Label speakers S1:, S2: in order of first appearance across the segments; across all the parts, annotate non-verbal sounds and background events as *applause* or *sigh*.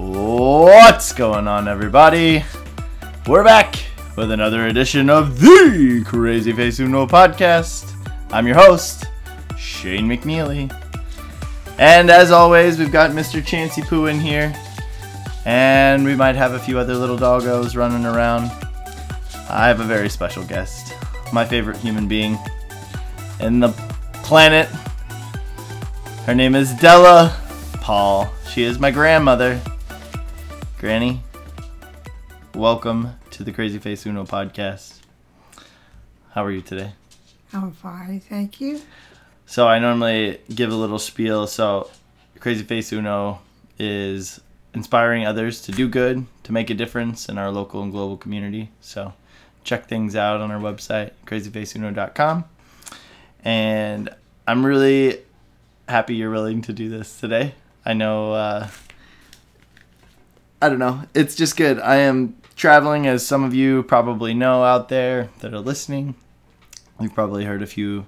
S1: What's going on, everybody? We're back with another edition of the Crazy Face Uno podcast. I'm your host, Shane McNeely. And as always, we've got Mr. Chancy Poo in here. And we might have a few other little doggos running around. I have a very special guest, my favorite human being in the planet. Her name is Della Paul. She is my grandmother. Granny, welcome to the Crazy Face Uno podcast. How are you today?
S2: I'm fine, thank you.
S1: So I normally give a little spiel. So Crazy Face Uno is inspiring others to do good, to make a difference in our local and global community. So check things out on our website, crazyfaceuno.com. And I'm really happy you're willing to do this today. I know, uh, I don't know. It's just good. I am traveling, as some of you probably know out there that are listening. You've probably heard a few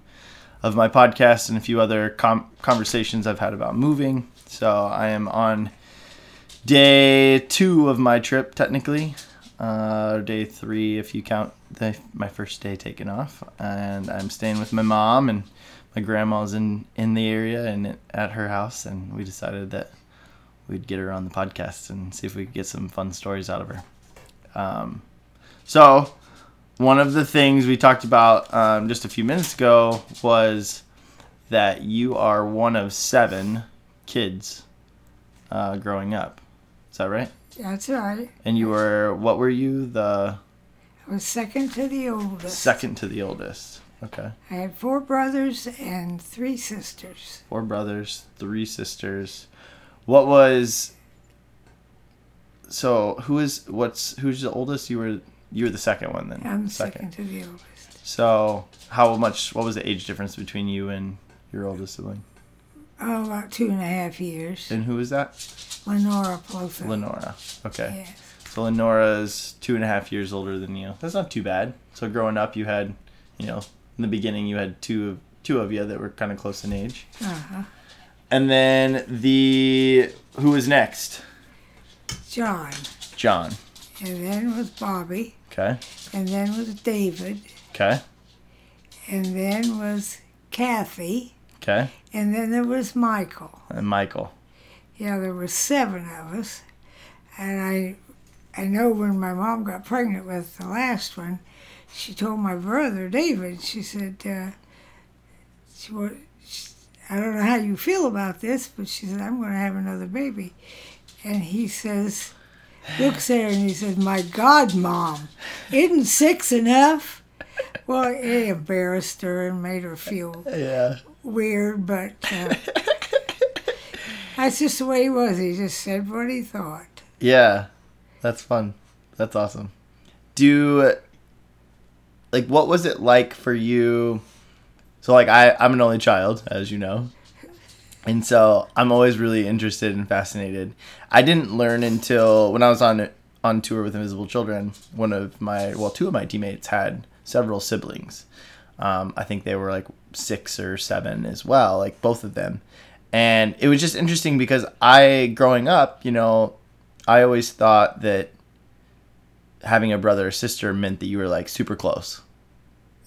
S1: of my podcasts and a few other com- conversations I've had about moving. So I am on day two of my trip, technically, uh, day three if you count the, my first day taken off. And I'm staying with my mom and my grandma's in in the area and at her house, and we decided that we'd get her on the podcast and see if we could get some fun stories out of her. Um, so one of the things we talked about um, just a few minutes ago was that you are one of seven kids uh, growing up. Is that right?
S2: That's right.
S1: And you were what were you the
S2: I was second to the oldest.
S1: second to the oldest? Okay.
S2: I had four brothers and three sisters.
S1: Four brothers, three sisters. What was so who is what's who's the oldest? You were you were the second one then.
S2: I'm second to the oldest.
S1: So how much what was the age difference between you and your oldest sibling?
S2: Oh, about two and a half years.
S1: And who was that?
S2: Lenora Plotha.
S1: Lenora. Okay.
S2: Yes.
S1: So Lenora's two and a half years older than you. That's not too bad. So growing up, you had, you know, in the beginning, you had two of two of you that were kind of close in age.
S2: Uh-huh.
S1: And then the who was next?
S2: John.
S1: John.
S2: And then was Bobby.
S1: Okay.
S2: And then was David.
S1: Okay.
S2: And then was Kathy.
S1: Okay.
S2: And then there was Michael.
S1: And Michael.
S2: Yeah, there were seven of us. And I I know when my mom got pregnant with the last one, she told my brother David, she said, uh, she, I don't know how you feel about this, but she said, I'm going to have another baby. And he says, looks at her and he says, My God, Mom, isn't six enough? Well, it embarrassed her and made her feel
S1: Yeah.
S2: weird, but uh, that's just the way he was. He just said what he thought.
S1: Yeah. That's fun. That's awesome. Do like what was it like for you? So like I I'm an only child, as you know. And so I'm always really interested and fascinated. I didn't learn until when I was on on tour with Invisible Children. One of my well, two of my teammates had several siblings. Um, I think they were like six or seven as well, like both of them. And it was just interesting because I, growing up, you know, I always thought that having a brother or sister meant that you were like super close.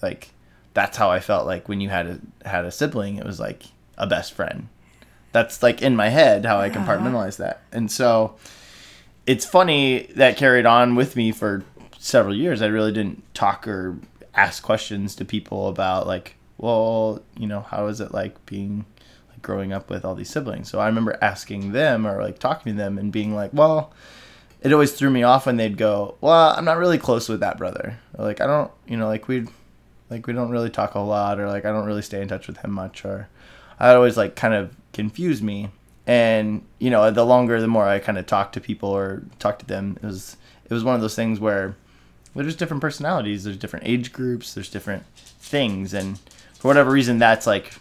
S1: Like that's how I felt like when you had a had a sibling, it was like a best friend. That's like in my head how I compartmentalize that. And so it's funny that carried on with me for several years. I really didn't talk or ask questions to people about like, well, you know, how is it like being like growing up with all these siblings? So I remember asking them or like talking to them and being like, well, it always threw me off when they'd go, well, I'm not really close with that brother. Or like I don't, you know, like we like we don't really talk a lot or like I don't really stay in touch with him much or that always like kind of confuse me. And you know, the longer, the more I kind of talk to people or talk to them, it was it was one of those things where there's different personalities, there's different age groups, there's different things, and for whatever reason, that's like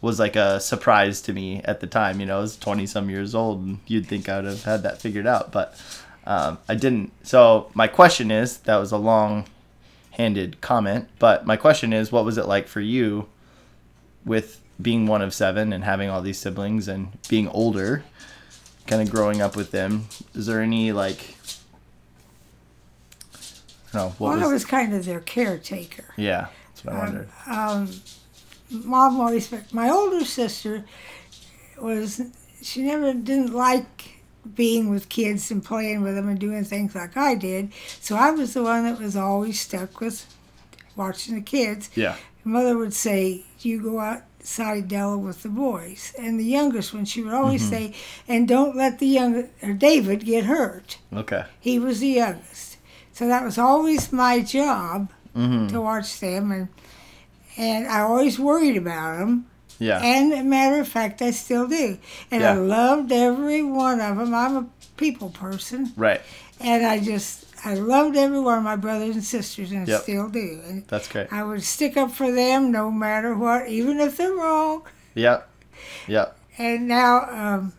S1: was like a surprise to me at the time. You know, I was 20 some years old, and you'd think I would have had that figured out, but um, I didn't. So my question is, that was a long-handed comment, but my question is, what was it like for you with being one of seven and having all these siblings and being older? kind of growing up with them. Is there any like? No, what
S2: well,
S1: was,
S2: I was kind of their caretaker.
S1: Yeah, that's what I wondered.
S2: Um, Mom always, my older sister was, she never didn't like being with kids and playing with them and doing things like I did. So I was the one that was always stuck with watching the kids.
S1: yeah.
S2: Mother would say, "You go outside, Della, with the boys." And the youngest one, she would always
S1: Mm-hmm.
S2: say, "And don't let the young or David get hurt."
S1: Okay.
S2: He was the youngest, so that was always my job
S1: Mm-hmm.
S2: to watch them, and and I always worried about them.
S1: Yeah.
S2: And a matter of fact, I still do. And I loved every one of them. I'm a people person,
S1: right.
S2: and I just I loved every one of my brothers and sisters, and
S1: Yep.
S2: still do. And
S1: That's great.
S2: I would stick up for them no matter what, even if they're wrong.
S1: Yep. Yep.
S2: And now um,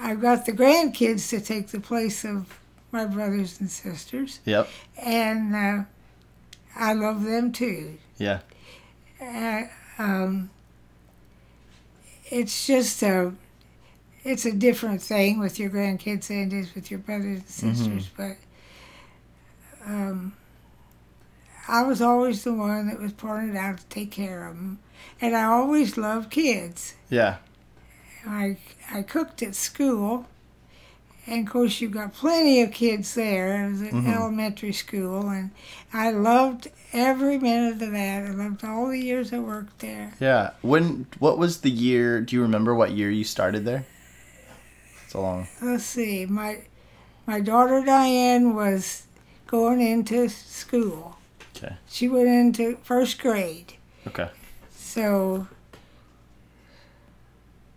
S2: I've got the grandkids to take the place of my brothers and sisters,
S1: Yep.
S2: and uh, I love them too.
S1: Yeah.
S2: Uh, um, it's just a, it's a different thing with your grandkids than it is with your brothers and sisters, but. Um, I was always the one that was pointed out to take care of them, and I always loved kids.
S1: Yeah.
S2: I I cooked at school, and of course you've got plenty of kids there. It was an
S1: Mhm.
S2: elementary school, and I loved every minute of that. I loved all the years I worked there.
S1: Yeah. When? What was the year? Do you remember what year you started there? It's so long.
S2: Let's see, my my daughter Diane was going into school.
S1: Okay.
S2: She went into first grade,
S1: Okay.
S2: so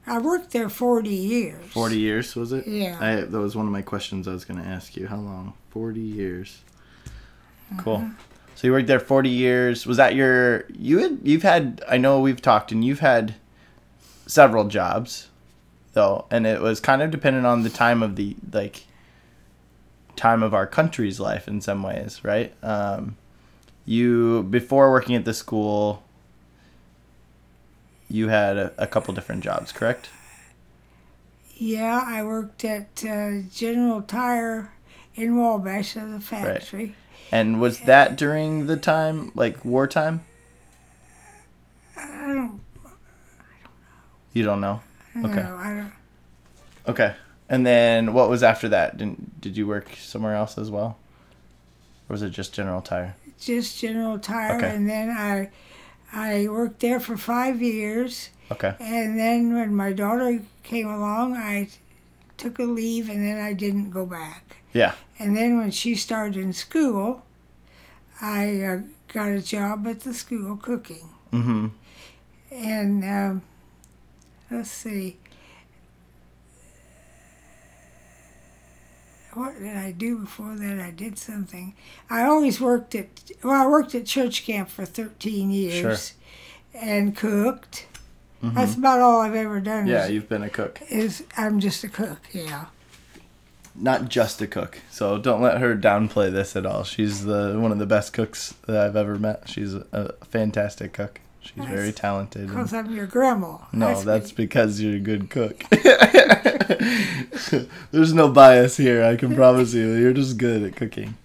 S2: I worked there forty years.
S1: Forty years was it?
S2: Yeah.
S1: I, that was one of my questions I was going to ask you. How long? Forty years. Cool.
S2: Uh-huh.
S1: So you worked there forty years. Was that your? You had. You've had. I know we've talked, and you've had several jobs, though, and it was kind of dependent on the time of the like time of our country's life in some ways, right? Um, you before working at the school, you had a, a couple different jobs, correct?
S2: Yeah, I worked at uh, General Tire in Wabash as a factory.
S1: And was that during the time, like wartime?
S2: I don't
S1: You don't know. Okay.
S2: know. I don't.
S1: Okay. And then what was after that? Did did you work somewhere else as well? Or was it just General Tire?
S2: Just General Tire,
S1: Okay.
S2: and then I, I worked there for five years,
S1: Okay.
S2: and then when my daughter came along, I took a leave, and then I didn't go back.
S1: Yeah.
S2: And then when she started in school, I uh, got a job at the school cooking.
S1: Mm-hmm.
S2: And um, let's see. What did I do before that? I did something. I always worked at, well, I worked at church camp for 13 years and cooked. That's about all I've ever done.
S1: Mm-hmm. Yeah,
S2: is,
S1: you've been a cook.
S2: is I'm just a cook, yeah.
S1: Not just a cook. So don't let her downplay this at all. She's the one of the best cooks that I've ever met. She's a, fantastic cook. She's
S2: Nice.
S1: very talented.
S2: Because I'm your grandma.
S1: No, that's,
S2: what-
S1: because you're a good cook. *laughs* There's no bias here, I can promise you. You're just good at cooking.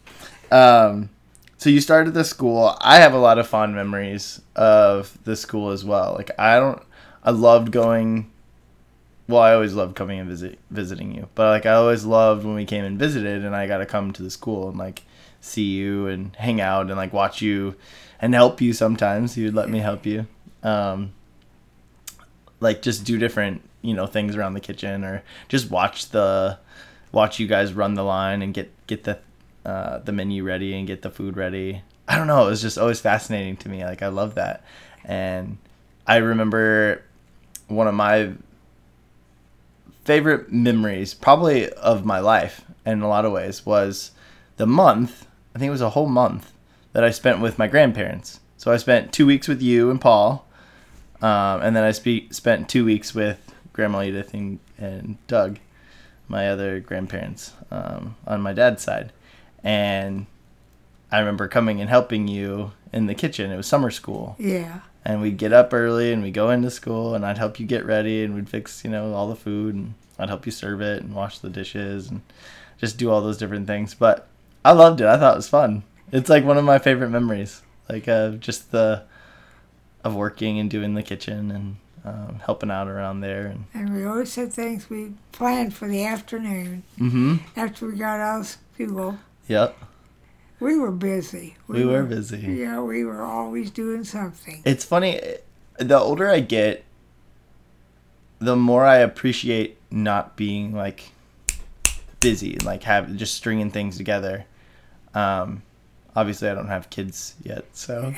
S1: Um, so you started the school. I have a lot of fond memories of the school as well. Like I don't I loved going well, I always loved coming and visit visiting you. But like I always loved when we came and visited and I got to come to the school and like see you and hang out and like watch you and help you sometimes. You would let me help you. Um, like just do different you know things around the kitchen or just watch the watch you guys run the line and get get the uh, the menu ready and get the food ready i don't know it was just always fascinating to me like i love that and i remember one of my favorite memories probably of my life in a lot of ways was the month i think it was a whole month that i spent with my grandparents so i spent two weeks with you and paul um, and then I spe- spent two weeks with Grandma Edith and, and Doug, my other grandparents, um, on my dad's side. And I remember coming and helping you in the kitchen. It was summer school.
S2: Yeah.
S1: And we'd get up early and we'd go into school and I'd help you get ready and we'd fix, you know, all the food. And I'd help you serve it and wash the dishes and just do all those different things. But I loved it. I thought it was fun. It's like one of my favorite memories. Like uh, just the of working and doing the kitchen and um, helping out around there and
S2: And we always had things we planned for the afternoon
S1: mm-hmm.
S2: after we got out of school.
S1: Yep.
S2: We were busy.
S1: We were busy.
S2: Yeah, we were always doing something.
S1: It's funny. The older I get, the more I appreciate not being like busy, and like have just stringing things together. Um, obviously, I don't have kids yet, so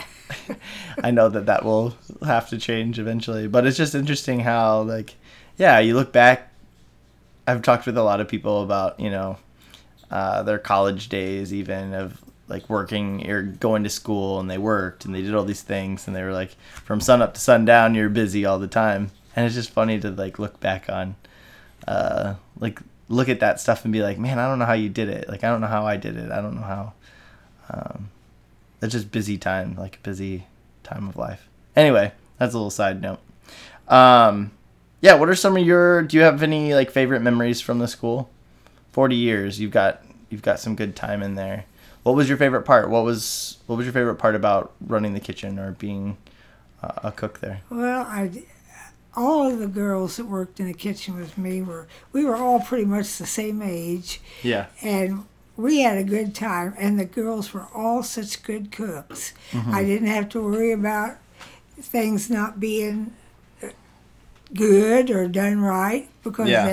S1: *laughs* I know that that will have to change eventually. But it's just interesting how, like, yeah, you look back. I've talked with a lot of people about you know uh, their college days, even of like working or going to school, and they worked and they did all these things, and they were like from sun up to sundown, you're busy all the time, and it's just funny to like look back on, uh, like look at that stuff and be like, man, I don't know how you did it. Like I don't know how I did it. I don't know how. Um, it's just busy time, like a busy time of life. Anyway, that's a little side note. Um, yeah, what are some of your? Do you have any like favorite memories from the school? Forty years, you've got you've got some good time in there. What was your favorite part? What was what was your favorite part about running the kitchen or being uh, a cook there?
S2: Well, I, all of the girls that worked in the kitchen with me were we were all pretty much the same age,
S1: Yeah.
S2: and we had a good time. And the girls were all such good cooks. Mm-hmm. I didn't have to worry about things not being good or done right because
S1: Yeah.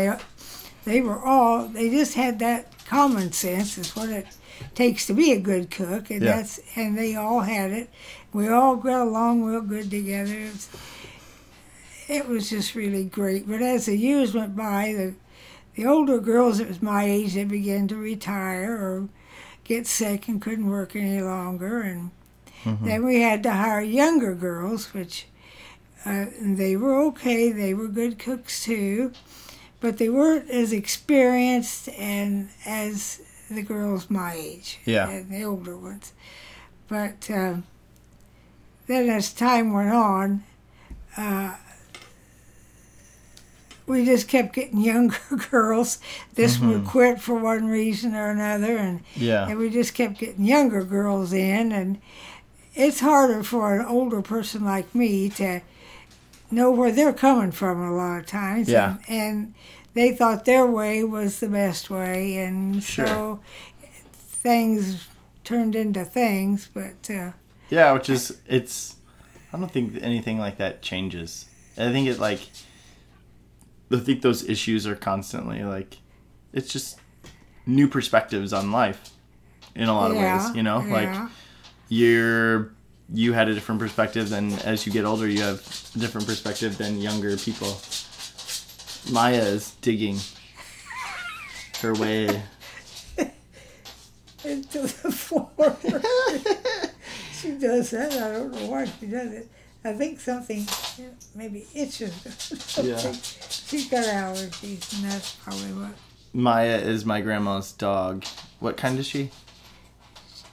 S2: they they were all they just had that common sense is what it takes to be a good cook and
S1: Yeah.
S2: that's and they all had it we all got along real good together it was, it was just really great. But as the years went by the the older girls that was my age they began to retire or get sick and couldn't work any longer. And then we had to hire younger girls which uh, they were okay. They were good cooks too but they weren't as experienced and as the girls my age
S1: Yeah.
S2: and the older ones. But um, then as time went on uh, we just kept getting *laughs* younger girls this would quit for one reason or another and
S1: Yeah.
S2: and we just kept getting younger girls in and it's harder for an older person like me to know where they're coming from a lot of times
S1: Yeah.
S2: and, and they thought their way was the best way and
S1: Sure.
S2: so things turned into things but uh,
S1: Yeah, which is it's. I don't think anything like that changes. I think it like. I think those issues are constantly like, it's just new perspectives on life, in a lot of
S2: yeah,
S1: ways. You know, like you're you had a different perspective than as you get older you have a different perspective than younger people. Maya is digging her way. *laughs*
S2: into the floor. *laughs* she does that. I don't know why she does it. I think something maybe itches.
S1: Yeah. *laughs*
S2: She's got allergies, and that's probably what.
S1: Maya is my grandma's dog. What kind is she?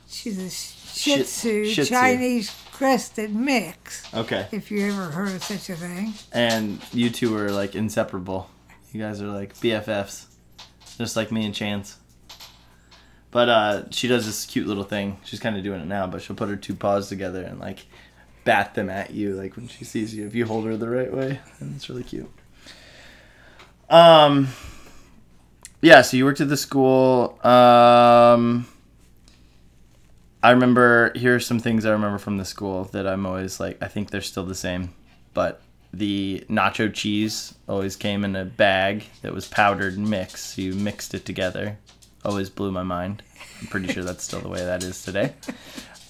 S2: She's a Shih
S1: Shih-
S2: Tzu,
S1: Shih Tzu.
S2: Chinese crested mix.
S1: Okay.
S2: If you ever heard of such a thing.
S1: And you two are like inseparable. You guys are like BFFs. Just like me and Chance. But uh she does this cute little thing. She's kind of doing it now, but she'll put her two paws together and like bat them at you like when she sees you if you hold her the right way. And it's really cute. Um yeah, so you worked at the school. Um I remember here are some things I remember from the school that I'm always like I think they're still the same. But the nacho cheese always came in a bag that was powdered mixed. So you mixed it together. Always blew my mind. I'm pretty sure that's still the way that is today.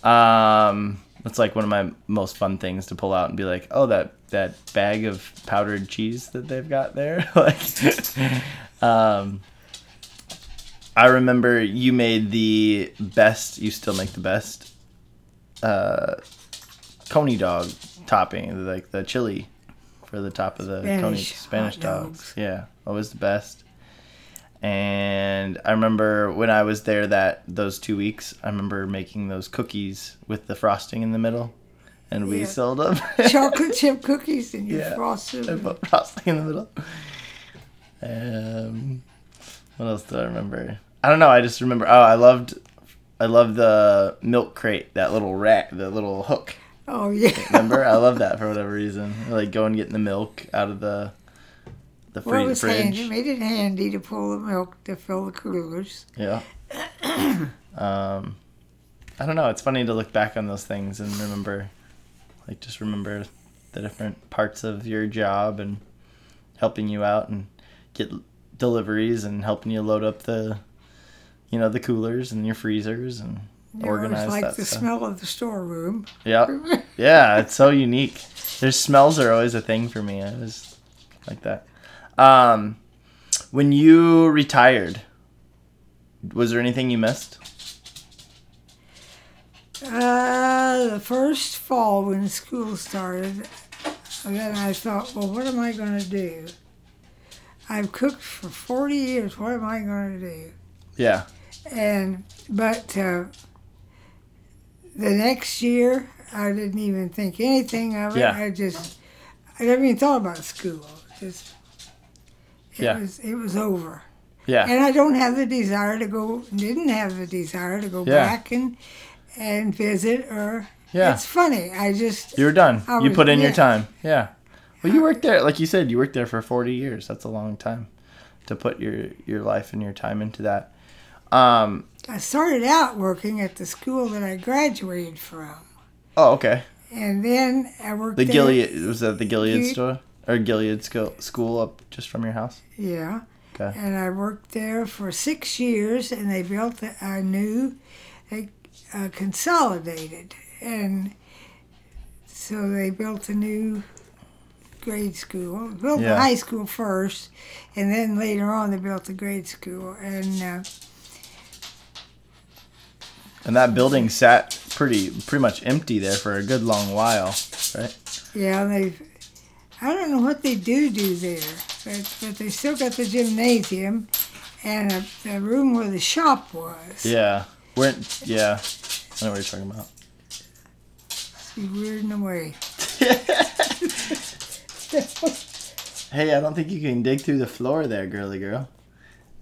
S1: Um, it's like one of my most fun things to pull out and be like, oh, that that bag of powdered cheese that they've got there. *laughs* like, um, I remember you made the best. You still make the best. Uh, coney dog topping, like the chili for the top of the coney
S2: Spanish
S1: Spanish dogs.
S2: dogs.
S1: Yeah, always the best. And I remember when I was there that those two weeks, I remember making those cookies with the frosting in the middle, and we
S2: Yeah.
S1: sold them. *laughs*
S2: Chocolate chip cookies and you
S1: Yeah.
S2: frosted
S1: I put frosting in the middle. Um, what else do I remember? I don't know. I just remember. Oh, I loved, I loved the milk crate. That little rack, the little hook.
S2: Oh yeah.
S1: Remember? I love *laughs* that for whatever reason. Like going and getting the milk out of the the
S2: Well, it was
S1: fridge.
S2: handy. Made it handy to pull the milk to fill the coolers.
S1: Yeah. *coughs* um, I don't know. It's funny to look back on those things and remember, like, just remember the different parts of your job and helping you out and get deliveries and helping you load up the, you know, the coolers and your freezers and
S2: You know,
S1: organize
S2: it's like
S1: that
S2: the
S1: stuff.
S2: smell of the storeroom.
S1: Yeah. *laughs* Yeah, it's so unique. Their smells are always a thing for me. I was like that. Um, when you retired, was there anything you missed?
S2: Uh, the first fall when school started, then I thought, well, what am I going to do? I've cooked for 40 years. What am I going to do?
S1: Yeah.
S2: And but uh, the next year, I didn't even think anything of it.
S1: Yeah.
S2: I just, I never even thought about school. Just, it
S1: Yeah.
S2: was it was over.
S1: Yeah.
S2: And I don't have the desire to go. Didn't have the desire to go
S1: Yeah.
S2: back and and visit or.
S1: Yeah.
S2: It's funny. I just
S1: You're done.
S2: I
S1: you
S2: was-
S1: put in your time. Yeah. Well, you worked there, like you said, you worked there for 40 years. That's a long time to put your, your life and your time into that. Um,
S2: I started out working at the school that I graduated from,
S1: oh, okay.
S2: and then I worked
S1: The Gilead, was that the Gilead
S2: Gi-
S1: store? Or Gilead school, school up just from your house?
S2: Yeah.
S1: Okay.
S2: And I worked there for six years, and they built a, a new, they uh, consolidated, and so they built a new grade school. Built
S1: Yeah.
S2: the high school first, and then later on they built the grade school. And uh,
S1: And that building sat pretty pretty much empty there for a good long while, right?
S2: yeah, they, I don't know what they do do there, but but they still got the gymnasium, and a, the room where the shop was.
S1: Yeah. We're yeah. I know what you're talking about.
S2: Be weird in a way. *laughs*
S1: Hey, I don't think you can dig through the floor there, girly girl.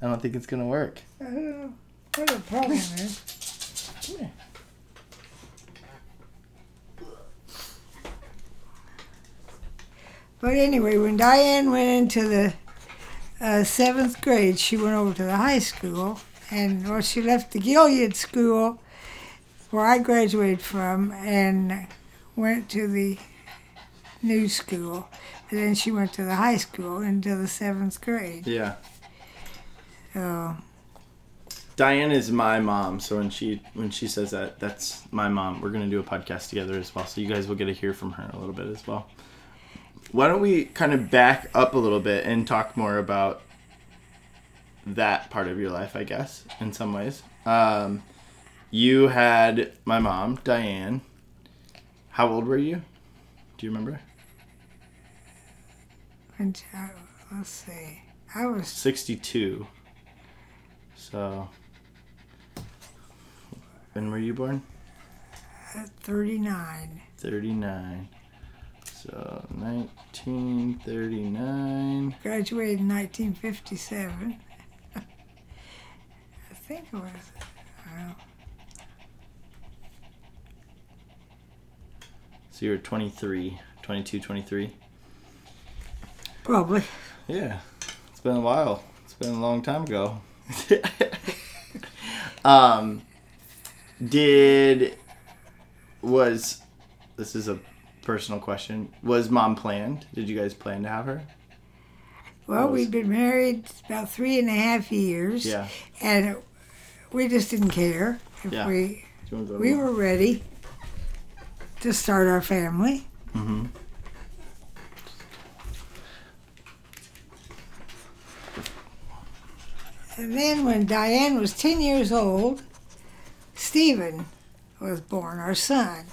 S1: I don't think it's gonna work.
S2: I don't know what the problem is. But anyway, when Diane went into the uh, seventh grade, she went over to the high school, and well, she left the Gilead school, where I graduated from, and went to the new school. And then she went to the high school into the seventh grade.
S1: Yeah.
S2: So
S1: Diane is my mom, so when she when she says that, that's my mom. We're gonna do a podcast together as well, so you guys will get to hear from her a little bit as well. Why don't we kind of back up a little bit and talk more about that part of your life, I guess, in some ways. Um, you had my mom, Diane. How old were you? Do you remember?
S2: And let's see. I was
S1: 62. So, when were you born?
S2: 39.
S1: 39. So, 1939.
S2: Graduated in 1957. *laughs* I think it was. Well,
S1: So, you were 23, 22, 23.
S2: probably.
S1: Yeah, it's been a while. It's been a long time ago. *laughs* um, did was this is a personal question? Was mom planned? Did you guys plan to have her?
S2: Well,
S1: was-
S2: we'd been married about three and a half years.
S1: Yeah.
S2: And it, we just didn't care if
S1: Yeah.
S2: we
S1: Do you want to go to
S2: we were ready to start our family.
S1: Mm-hmm.
S2: And then when Diane was 10 years old, Stephen was born, our son.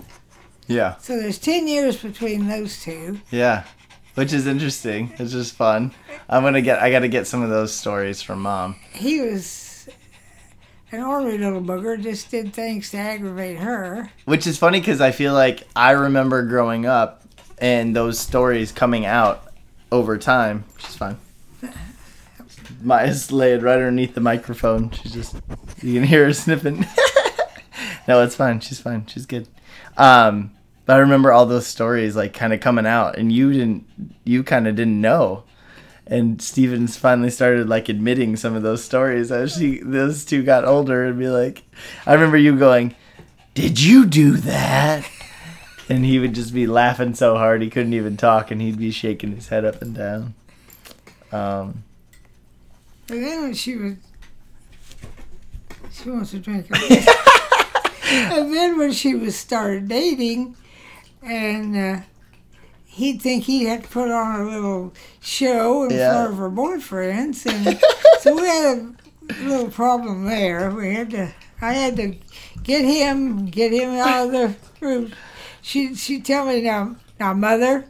S1: Yeah,
S2: So there's 10 years between those two.
S1: yeah, which is interesting. It's just fun. I'm gonna get. I gotta get some of those stories from mom.
S2: He was an ornery little booger, just did things to aggravate her.
S1: Which is funny because I feel like I remember growing up and those stories coming out over time, which is fine. *laughs* Maya's laying right underneath the microphone. She's just you can hear her sniffing. *laughs* no, it's fine. She's fine. She's good. Um, but I remember all those stories like kind of coming out, and you didn't. You kind of didn't know. And Stephen's finally started like admitting some of those stories as she those two got older and be like, I remember you going, "Did you do that?" And he would just be laughing so hard he couldn't even talk, and he'd be shaking his head up and down. Um,
S2: But then when she was, she wants to drink. *laughs* and then when she was started dating, and uh, he'd think he had to put on a little show in
S1: Yeah.
S2: front of her boyfriends, and so we had a little problem there. We had to, I had to get him, get him out of the room. She she'd tell me now, now mother,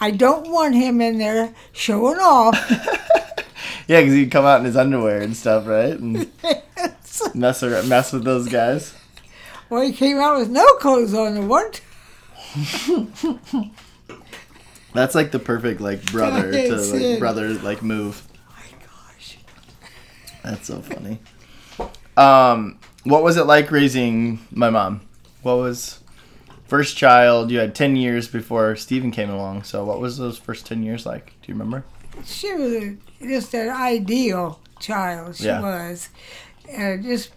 S2: I don't want him in there showing off. *laughs*
S1: yeah, because he'd come out in his underwear and stuff, right? And *laughs* mess around, mess with those guys.
S2: Well, he came out with no clothes on the one. *laughs*
S1: That's like the perfect like brother to like brother like move.
S2: Oh my gosh.
S1: That's so funny. Um, what was it like raising my mom? What was first child? You had ten years before Stephen came along. So what was those first ten years like? Do you remember?
S2: She was a, just an ideal child. She
S1: Yeah.
S2: was, uh, just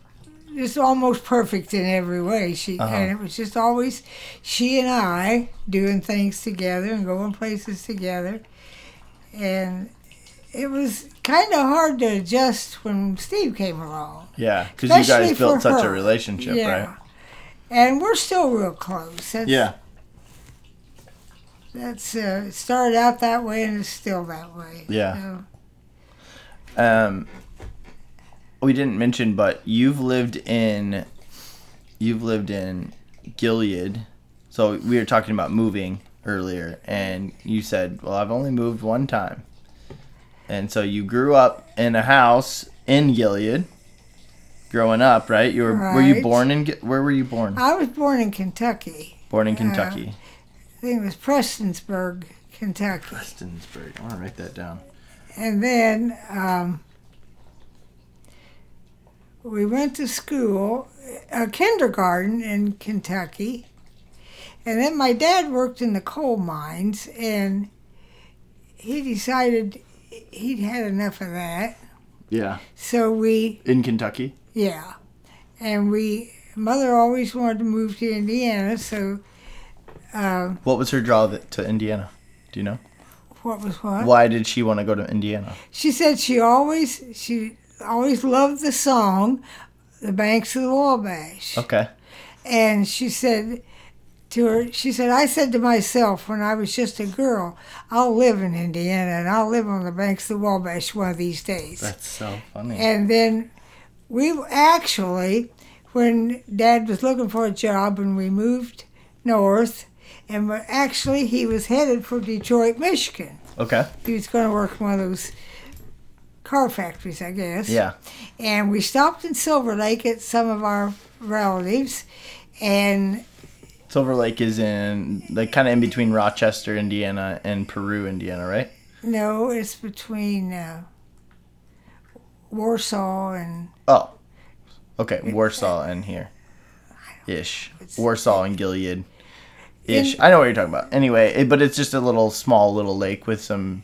S2: just almost perfect in every way. She
S1: Uh-huh.
S2: and it was just always she and I doing things together and going places together, and it was kind of hard to adjust when Steve came along.
S1: Yeah, because you guys built such a
S2: her.
S1: relationship,
S2: yeah.
S1: right?
S2: And we're still real close. That's,
S1: Yeah.
S2: That's uh, it started out that way and it's still that way.
S1: Yeah.
S2: So,
S1: Um, we didn't mention, but you've lived in, you've lived in Gilead. So we were talking about moving earlier, and you said, "Well, I've only moved one time." And so you grew up in a house in Gilead. Growing up, right? You were were you born in where were you born?
S2: I was born in Kentucky.
S1: Born in
S2: uh,
S1: Kentucky.
S2: I think it was Prestonsburg, Kentucky.
S1: Prestonsburg. I want to write that down.
S2: And then um, we went to school, a kindergarten in Kentucky. And then my dad worked in the coal mines, and he decided he'd had enough of that.
S1: Yeah,
S2: So we,
S1: in Kentucky.
S2: yeah. And we, mother always wanted to move to Indiana, so um,
S1: What was her draw to Indiana? Do you know?
S2: what was what?
S1: Why did she want to go to Indiana?
S2: She said she always she always loved the song, "The Banks of the Wabash,"
S1: Okay.
S2: and she said to her, she said, "I said to myself when I was just a girl, I'll live in Indiana and I'll live on the banks of the Wabash one of these days."
S1: That's so funny.
S2: And then we actually, when Dad was looking for a job and we moved north, and actually he was headed for Detroit, Michigan.
S1: Okay.
S2: He was going to work one of those car factories, I guess.
S1: Yeah.
S2: And we stopped in Silver Lake at some of our relatives, and
S1: Silver Lake is in like kind of in between Rochester, Indiana, and Peru, Indiana, right?
S2: no, it's between uh, Warsaw and
S1: Oh. Okay, Warsaw and here. Ish. Warsaw and Gilead. Ish. I know what you're talking about. Anyway, it, but it's just a little small little lake with some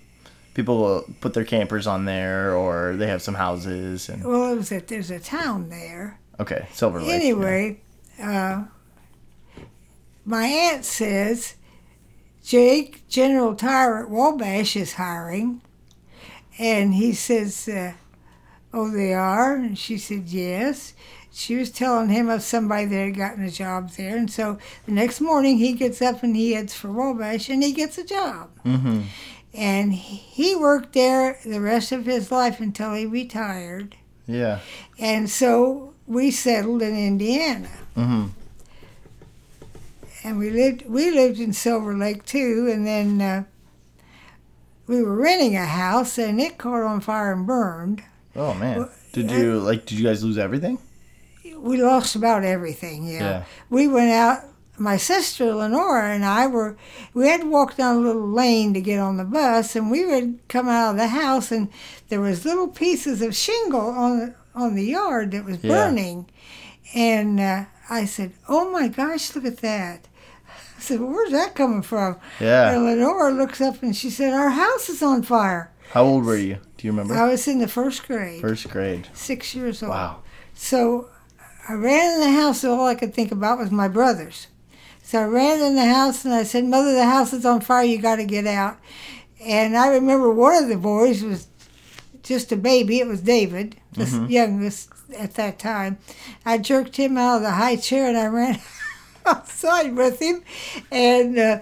S1: people will put their campers on there or they have some houses and
S2: well, it was that there's a town there.
S1: okay, Silver Lake. yeah.
S2: Anyway, uh, my aunt says Jake, General Tire at Wabash, is hiring. And he says, uh, Oh, they are? And she said, Yes. She was telling him of somebody that had gotten a job there. And so the next morning he gets up and he heads for Wabash and he gets a job.
S1: Mhm.
S2: And he worked there the rest of his life until he retired.
S1: Yeah.
S2: And so we settled in Indiana.
S1: Mm-hmm.
S2: and we lived we lived in Silver Lake too, and then uh, we were renting a house, and it caught on fire and burned.
S1: Oh man. Did you like did you guys lose everything?
S2: We lost about everything. Yeah,
S1: Yeah.
S2: we went out. My sister Lenora and I were we had to walk down a little lane to get on the bus, and we would come out of the house, and there was little pieces of shingle on the, on the yard that was
S1: Yeah.
S2: burning, and uh, I said, "Oh my gosh, look at that!" *laughs* I said, well, "Where's that coming from?"
S1: Yeah.
S2: And Lenora looks up and she said, "Our house is on fire."
S1: How old were you? Do you remember?
S2: I was in the first grade,
S1: First grade.
S2: six years old.
S1: Wow.
S2: So I ran in the house, and all I could think about was my brothers. So I ran in the house and I said, Mother, the house is on fire, you got to get out. And I remember one of the boys was just a baby, it was David, the s youngest at that time. I jerked him out of the high chair and I ran *laughs* outside with him. And uh,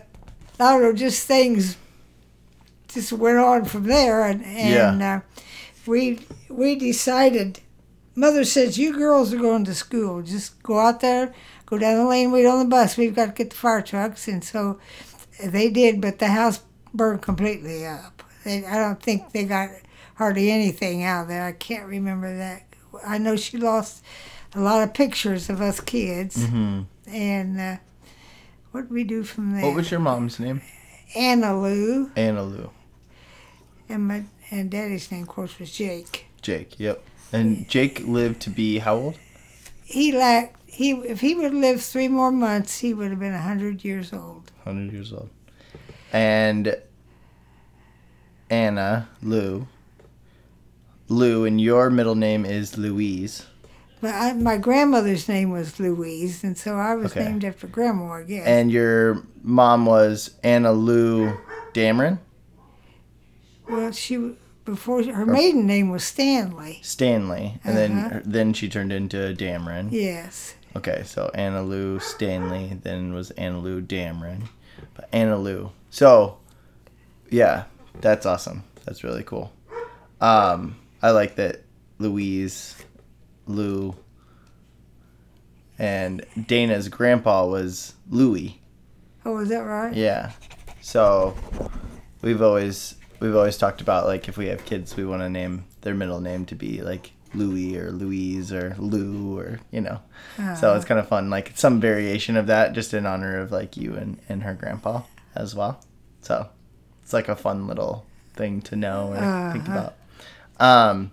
S2: I don't know, just things just went on from there. And, and uh, we, we decided Mother says, You girls are going to school. Just go out there, go down the lane, wait on the bus. We've got to get the fire trucks. And so they did, but the house burned completely up. They, I don't think they got hardly anything out of there. I can't remember that. I know she lost a lot of pictures of us kids.
S1: hmm
S2: And uh, what did we do from there?
S1: What was your mom's name?
S2: Anna Lou.
S1: Anna Lou.
S2: And, my, and daddy's name, of course, was Jake.
S1: Jake. Yep. And Jake lived to be how old?
S2: He lacked, he, if he would have lived three more months, he would have been 100 years old.
S1: 100 years old. And Anna Lou. Lou, and your middle name is Louise.
S2: But I, my grandmother's name was Louise, and so I was
S1: Okay.
S2: named after Grandma, I guess.
S1: And your mom was Anna Lou Dameron?
S2: well, she before her maiden name was Stanley.
S1: Stanley. And
S2: Uh-huh.
S1: then then she turned into Dameron.
S2: Yes.
S1: Okay, so Anna Lou Stanley, then was Anna Lou Dameron. But Anna Lou. So, yeah, that's awesome. That's really cool. Um, I like that Louise, Lou, and Dana's grandpa was Louis.
S2: Oh, is that right?
S1: Yeah. So, we've always we've always talked about like if we have kids, we want to name their middle name to be like Louis or Louise or Lou or you know. So it's kind of fun, like some variation of that, just in honor of like you and, and her grandpa as well. So it's like a fun little thing to know or think
S2: Uh-huh.
S1: about. Um,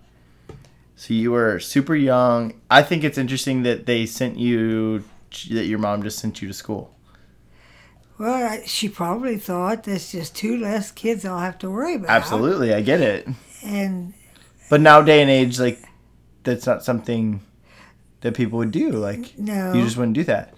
S1: so you were super young. I think it's interesting that they sent you that your mom just sent you to school.
S2: Well, I, she probably thought there's just two less kids I'll have to worry about.
S1: Absolutely, I get it.
S2: And
S1: But now day and age, like that's not something that people would do. Like
S2: no,
S1: you just wouldn't do that.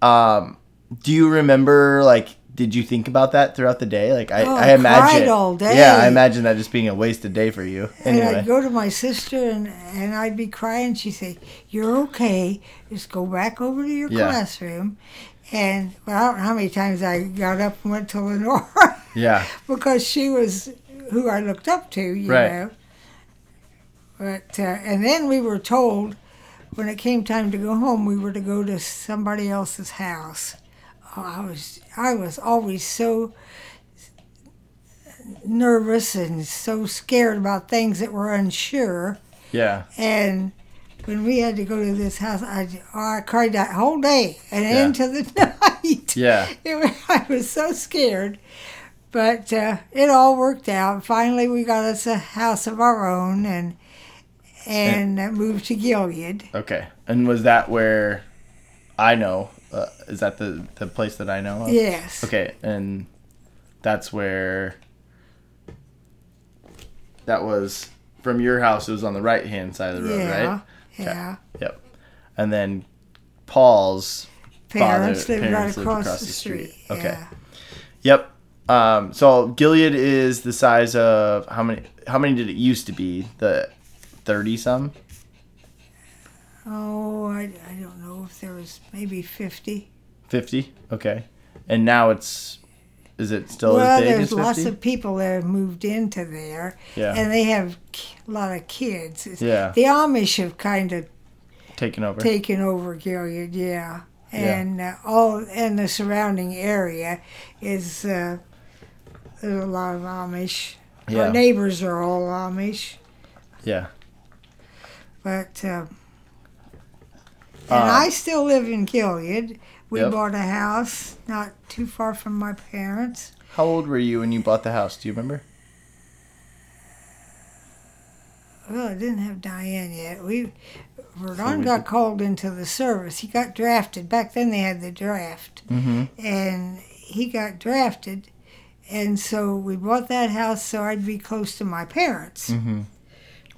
S1: Um, do you remember like did you think about that throughout the day? Like I,
S2: Oh,
S1: I imagine
S2: cried all day.
S1: Yeah, I imagine that just being a wasted day for you.
S2: And I'd go to my sister and, and I'd be crying. She'd say, You're okay. Just go back over to your
S1: Yeah.
S2: classroom. And well, I don't know how many times I got up and went to Lenore.
S1: yeah. *laughs*
S2: because she was who I looked up to, you
S1: Right.
S2: know. But uh, and then we were told when it came time to go home, we were to go to somebody else's house. Oh, I was I was always so nervous and so scared about things that were unsure.
S1: Yeah.
S2: And when we had to go to this house, I, oh, I cried that whole day and
S1: Yeah.
S2: into the *laughs* night.
S1: Yeah. *laughs*
S2: It I was so scared. But uh, it all worked out. Finally, we got us a house of our own and and uh, moved to Gilead.
S1: Okay. And was that where I know? Uh, is that the the place that I know? Of?
S2: Yes.
S1: Okay, and that's where that was from your house. It was on the right hand side of the road,
S2: Yeah.
S1: right?
S2: Yeah.
S1: Yep. And then Paul's
S2: Parents
S1: father,
S2: lived
S1: parents
S2: right across, the street.
S1: Okay.
S2: Yeah.
S1: Yep. Um, so Gilead is the size of how many? How many did it used to be? The thirty some.
S2: Oh, I, I don't know if there was maybe 50.
S1: 50 okay and now it's is it still
S2: well,
S1: as big
S2: there's
S1: as 50
S2: lots of people that have moved into there,
S1: yeah
S2: and they have a lot of kids. It's-
S1: yeah
S2: The Amish have kind of
S1: taken over
S2: taken over Gilead, yeah.
S1: Yeah.
S2: And uh, all and the surrounding area is uh, there's a lot of Amish.
S1: yeah
S2: Our neighbors are all Amish,
S1: yeah
S2: but um, and
S1: Um,
S2: I still live in Gilead, We
S1: Yep.
S2: bought a house not too far from my parents.
S1: How old were you when you bought the house? Do you remember?
S2: Well, I didn't have Diane yet. We Verdon
S1: we
S2: got
S1: did-
S2: called into the service. He got drafted. Back then they had the draft.
S1: Mm-hmm.
S2: and he got drafted and so we bought that house so i'd be close to my parents
S1: Mm-hmm.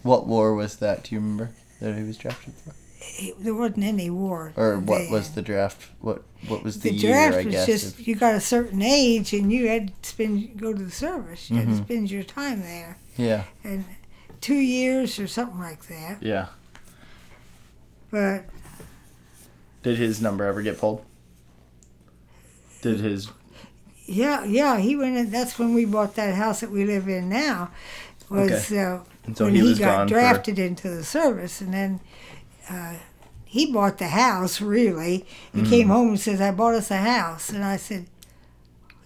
S1: What war was that? Do you remember that he was drafted for?
S2: It- there wasn't any war
S1: Or what was the draft? What what was the,
S2: the
S1: year?
S2: draft
S1: I
S2: was
S1: guess.
S2: just
S1: of-
S2: you got a certain age and you had to spend go to the service you had
S1: Mhm.
S2: to spend your time there
S1: yeah.
S2: and two years or something like that
S1: Yeah.
S2: but
S1: Did his number ever get pulled? Did his
S2: yeah yeah he went in that's when we bought that house that we live in now was uh,
S1: and so
S2: when
S1: he,
S2: he,
S1: was
S2: got
S1: gone
S2: drafted into the service, and then uh, he bought the house. Really, he
S1: Mm.
S2: came home and says, "I bought us a house," and I said,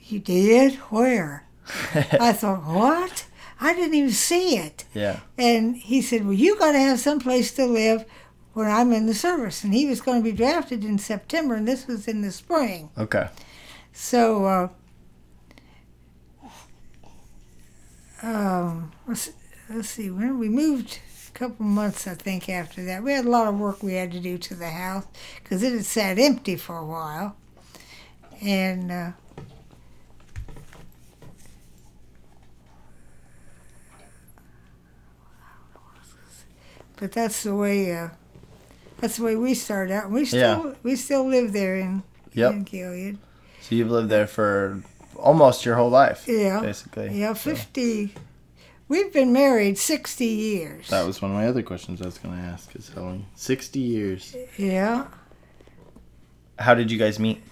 S2: "You did? Where?" *laughs* I thought, "What? I didn't even see it."
S1: Yeah.
S2: And he said, "Well, you got to have some place to live." When I'm in the service, and he was going to be drafted in September, and this was in the spring.
S1: Okay.
S2: So, uh, um, let's, see, when we moved a couple months, I think, after that, we had a lot of work we had to do to the house because it had sat empty for a while. And, uh, but that's the way, uh, that's the way we started out. We still, we still live there in,
S1: Yep.
S2: in Gilead.
S1: So you've lived there for almost your whole life,
S2: Yeah.
S1: basically.
S2: Yeah,
S1: So
S2: 50. We've been married 60 years.
S1: that was one of my other questions I was going to ask. Is how long? Sixty years.
S2: Yeah,
S1: How did you guys meet?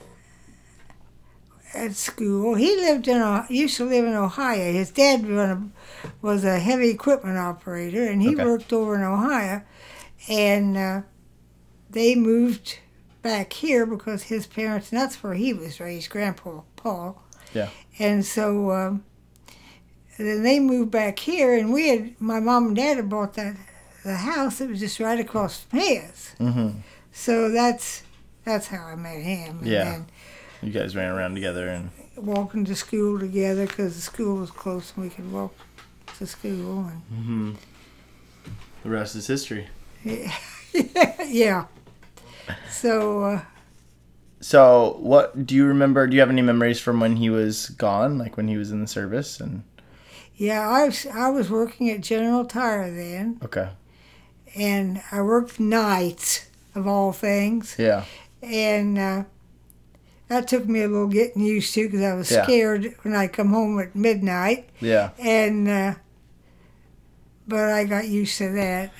S2: at school. He lived in a used to live in Ohio. His dad was a, was a heavy equipment operator, and he
S1: Okay.
S2: worked over in Ohio. And uh, they moved back here because his parents, and that's where he was raised, Grandpa Paul.
S1: Yeah.
S2: And so um, then they moved back here, and we had my mom and dad had bought that the house that was just right across from his.
S1: Mm-hmm.
S2: So that's that's how I met him. And
S1: Yeah. You guys ran around together, and
S2: walking to school together because the school was close and we could walk to school. And
S1: mm-hmm. the rest is history. *laughs*
S2: yeah. So uh,
S1: So, what do you remember? Do you have any memories from when he was gone, like when he was in the service? And
S2: yeah, I was I was working at General Tire then,
S1: okay,
S2: and I worked nights of all things,
S1: yeah,
S2: and uh, that took me a little getting used to because I was
S1: Yeah.
S2: scared when I come home at midnight,
S1: yeah,
S2: and uh, but I got used to that.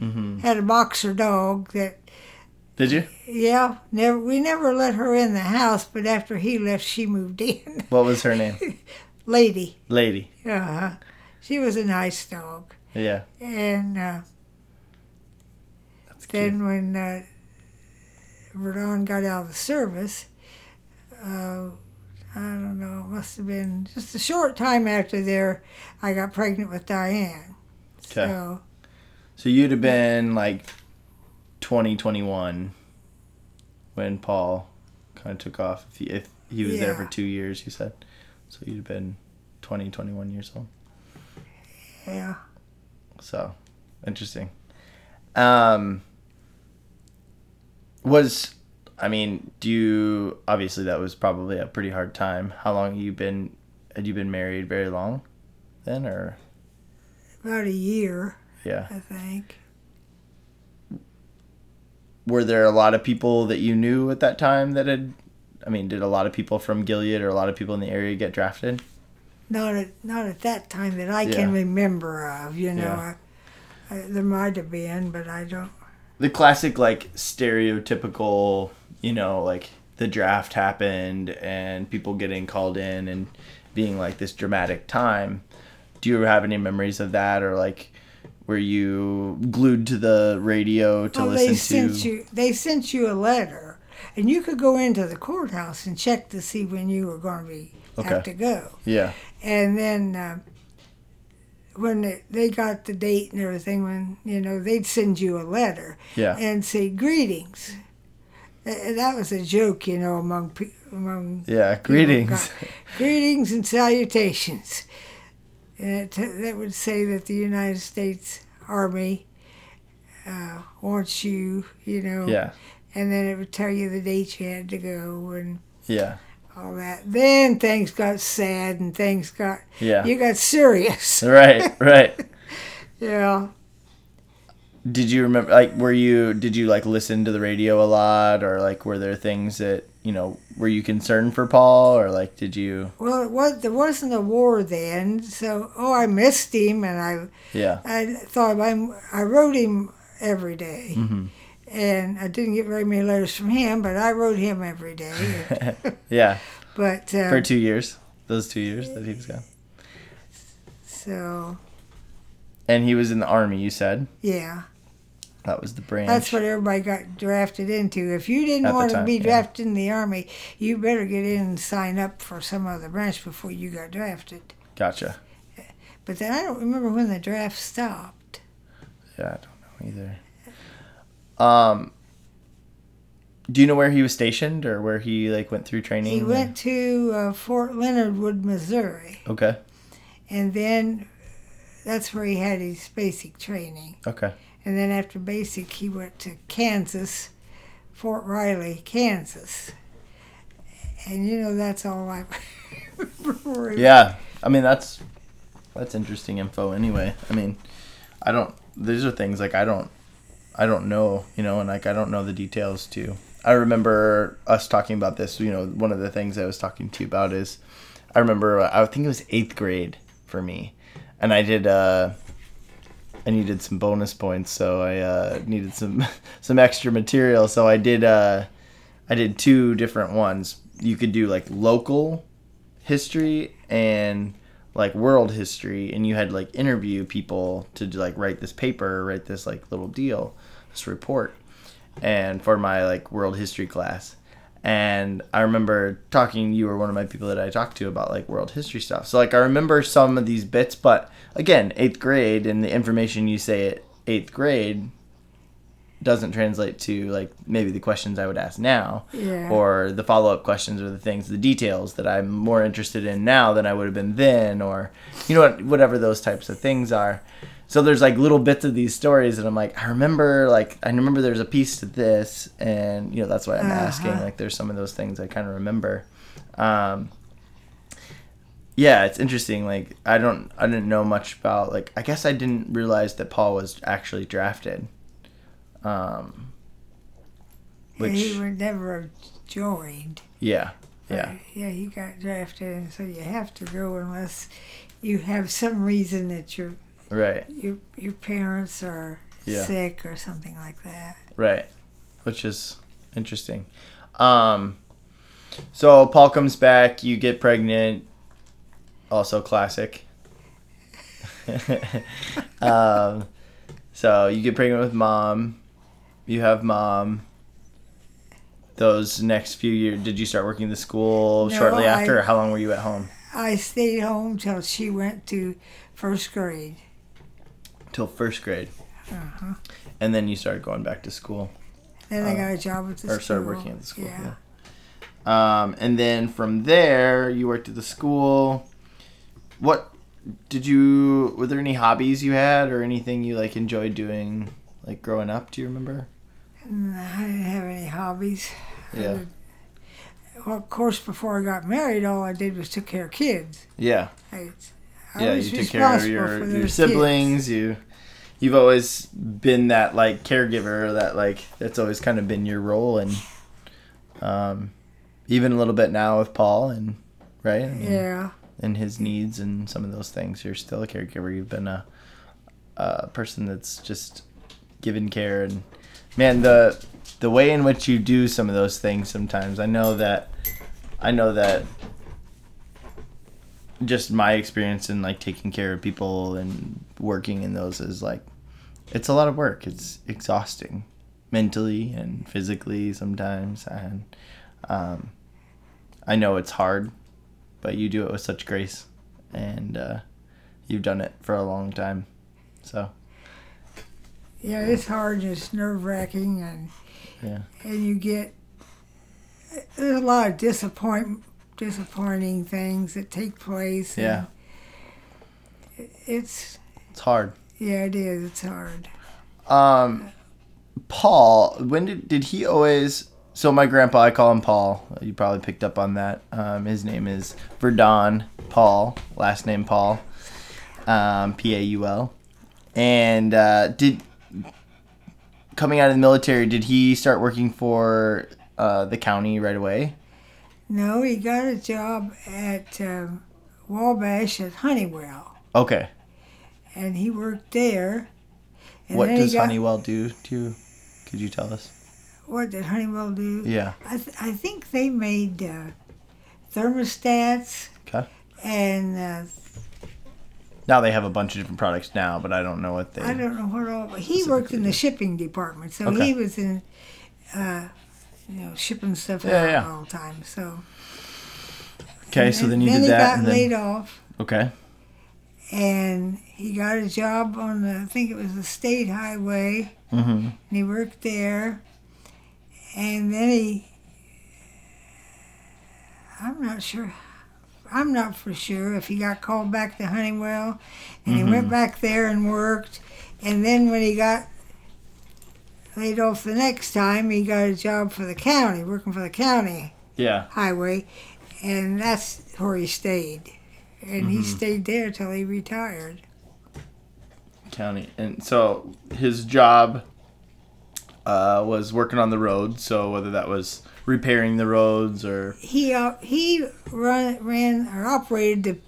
S1: mm-hmm.
S2: Had a boxer dog that
S1: Did you?
S2: Yeah, never. We never let her in the house, but after he left, she moved in.
S1: What was her name? *laughs*
S2: Lady,
S1: Lady.
S2: Uh, she was a nice dog.
S1: Yeah,
S2: And uh,
S1: that's cute.
S2: then when uh, Verdon got out of the service, uh, I don't know, it must have been just a short time after there, I got pregnant with Diane.
S1: Okay.
S2: So
S1: So you'd have been like 2021 when Paul kind of took off. If he, if he was there for two years, you said. So you'd have been 20, 21 years old.
S2: yeah,
S1: So interesting. Um, was I mean, do you obviously that was probably a pretty hard time. How long you been? Had you been married very long, then, or
S2: about a year,
S1: yeah?
S2: I think.
S1: Were there a lot of people that you knew at that time that had? I mean, did a lot of people from Gilead or a lot of people in the area get drafted?
S2: Not at not at that time that I can
S1: Yeah.
S2: remember of. You know,
S1: Yeah.
S2: I, I, there might have been, but I don't.
S1: the classic like stereotypical you know like the draft happened and people getting called in and being like this dramatic time do you have any memories of that or like were you glued to the radio to
S2: oh,
S1: listen
S2: they
S1: to
S2: sent you. They sent you a letter, and you could go into the courthouse and check to see when you were going to be have to go.
S1: yeah
S2: And then uh, when they, they got the date and everything, when you know they'd send you a letter
S1: yeah
S2: and say greetings. Uh, That was a joke, you know, among among
S1: Yeah, greetings.
S2: greetings and salutations. That that would say that the United States Army uh, wants you, you know,
S1: Yeah,
S2: and then it would tell you the date you had to go and
S1: yeah,
S2: all that. Then things got sad and things got
S1: yeah.
S2: you got serious. *laughs*
S1: Right, right. *laughs*
S2: Yeah.
S1: Did you remember, like, were you, did you, like, listen to the radio a lot, or, like, were there things that, you know, were you concerned for Paul, or, like, did you,
S2: Well, it was there wasn't a war then, so oh, I missed him, and I
S1: yeah,
S2: I thought I'm. I wrote him every day.
S1: hmm
S2: and I didn't get very many letters from him, but I wrote him every day. *laughs*
S1: yeah, *laughs*
S2: but uh,
S1: for two years, those two years that he was gone.
S2: so
S1: And he was in the army, you said?
S2: yeah,
S1: That was the branch.
S2: that's what everybody got drafted into. If you didn't
S1: At
S2: want
S1: time,
S2: to be
S1: yeah.
S2: drafted in the army, you better get in and sign up for some other branch before you got drafted.
S1: Gotcha.
S2: But then I don't remember when the draft stopped.
S1: Yeah, I don't know either. Um, do you know where he was stationed or where he like went through training?
S2: He went to uh, Fort Leonard Wood, Missouri,
S1: Okay.
S2: and then that's where he had his basic training.
S1: Okay.
S2: And then after basic, he went to Kansas, Fort Riley, Kansas. And you know, that's all I *laughs* remember.
S1: Yeah. I mean, that's that's interesting info. Anyway, I mean, I don't. These are things like I don't. I don't know. You know, and like I don't know the details too. I remember us talking about this. You know, one of the things I was talking to you about is, I remember uh, I think it was eighth grade for me, and I did. uh I needed some bonus points, so I uh, needed some *laughs* some extra material. So I did. Uh, I did two different ones. You could do like local history and like world history, and you had like interview people to like write this paper, write this like little deal, this report, and for my like world history class. And I remember talking. You were one of my people that I talked to about like world history stuff. So like I remember some of these bits, but again, eighth grade and the information you say at eighth grade doesn't translate to like maybe the questions I would ask now
S2: Yeah.
S1: or the follow-up questions or the things the details that I'm more interested in now than I would have been then or you know what whatever those types of things are so there's like little bits of these stories and I'm like I remember like I remember there's a piece to this and you know that's why I'm asking
S2: Uh-huh.
S1: like there's some of those things I kind of remember um yeah it's interesting like I don't I didn't know much about like I guess I didn't realize that Paul was actually drafted um which
S2: he would never have joined.
S1: yeah
S2: But,
S1: yeah
S2: yeah, he got drafted, and so you have to go unless you have some reason that your
S1: right
S2: your your parents are
S1: Yeah.
S2: sick or something like that.
S1: Right. Which is interesting. Um so Paul comes back, you get pregnant. Also classic. *laughs* um so you get pregnant with mom. You have mom. Those next few years, did you start working in the school
S2: No,
S1: shortly after,
S2: I-
S1: or how long were you at home?
S2: I stayed home till she went to first grade.
S1: Till first grade,
S2: Uh-huh.
S1: and then you started going back to school.
S2: Then I got a job at the school.
S1: or started working at the school.
S2: Yeah.
S1: Yeah. Um, and then from there, you worked at the school. What did you? Were there any hobbies you had, or anything you like enjoyed doing, like growing up? Do you remember?
S2: I didn't have any hobbies.
S1: Yeah.
S2: did- Well, of course, before I got married, all I did was took care of kids.
S1: Yeah.
S2: I
S1: yeah. You took care of your your siblings. You. You've always been that like caregiver. That like that's always kind of been your role, and um, even a little bit now with Paul, and right.
S2: Kids.
S1: mean,
S2: Yeah.
S1: and his needs and some of those things. You're still a caregiver. You've been a, a person that's just given care and man the the way in which you do some of those things sometimes. I know that I know that just my experience in like taking care of people and working in those is like it's a lot of work. It's exhausting mentally and physically sometimes and um, I know it's hard but you do it with such grace and uh, you've done it for a long time. So.
S2: Yeah, it's hard it's nerve wracking, and
S1: yeah.
S2: and you get there's a lot of disappoint disappointing things that take place.
S1: Yeah.
S2: It's
S1: It's hard.
S2: yeah, it is. It's hard.
S1: Um, Paul, when did did he always? So my grandpa, I call him Paul. You probably picked up on that. Um, his name is Verdon Paul, last name Paul, um, P A U L. And uh, did coming out of the military, did he start working for uh, the county right away?
S2: No, he got a job at um, Wabash at Honeywell,
S1: Okay.
S2: and he worked there. And
S1: what
S2: then he
S1: does
S2: got-
S1: Honeywell do? To could you tell us?
S2: What did Honeywell do?
S1: Yeah.
S2: I, th- I think they made uh, thermostats
S1: Okay.
S2: and uh,
S1: Now they have a bunch of different products now, but I don't know what they.
S2: I don't know what all. He worked in the shipping department, so
S1: Okay.
S2: he was in, uh, you know, shipping stuff
S1: Yeah,
S2: out
S1: yeah.
S2: all the time. So
S1: okay, so then you did
S2: he
S1: that,
S2: got
S1: and then
S2: laid off,
S1: okay.
S2: and he got a job on the I think it was the state highway,
S1: Mm-hmm.
S2: and he worked there, and then he. I'm not sure. I'm not for sure if he got called back to Honeywell, and he went back there and worked, and then when he got laid off the next time, he got a job for the county, working for the county
S1: Yeah.
S2: highway, and that's where he stayed, and he stayed there till he retired.
S1: county and so his job uh, was working on the road so whether that was repairing the roads or
S2: He uh, he run ran or operated the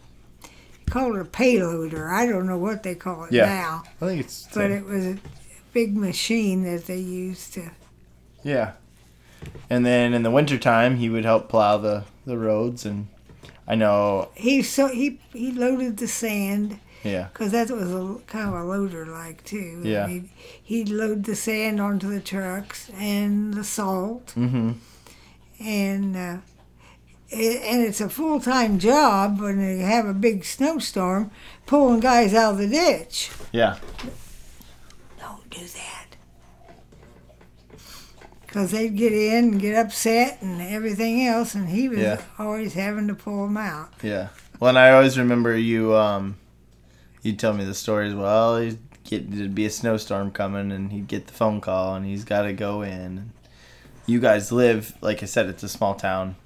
S2: called it a payloader. I don't know what they call it
S1: Yeah.
S2: now,
S1: i think it's
S2: but it was a big machine that they used to.
S1: yeah and then in the wintertime he would help plow the the roads and i know
S2: He so he he loaded the sand
S1: yeah
S2: because that was a kind of a loader like too.
S1: Yeah.
S2: He'd, he'd load the sand onto the trucks and the salt
S1: mm-hmm
S2: and. Uh, it, and it's a full time job when they have a big snowstorm, pulling guys out of the ditch.
S1: yeah
S2: do that. Because they'd get in and get upset and everything else, and he was
S1: Yeah.
S2: always having to pull them out.
S1: yeah well and i always remember you um you'd tell me the stories well he'd get there'd be a snowstorm coming and he'd get the phone call and he's got to go in you guys live like i said it's a small town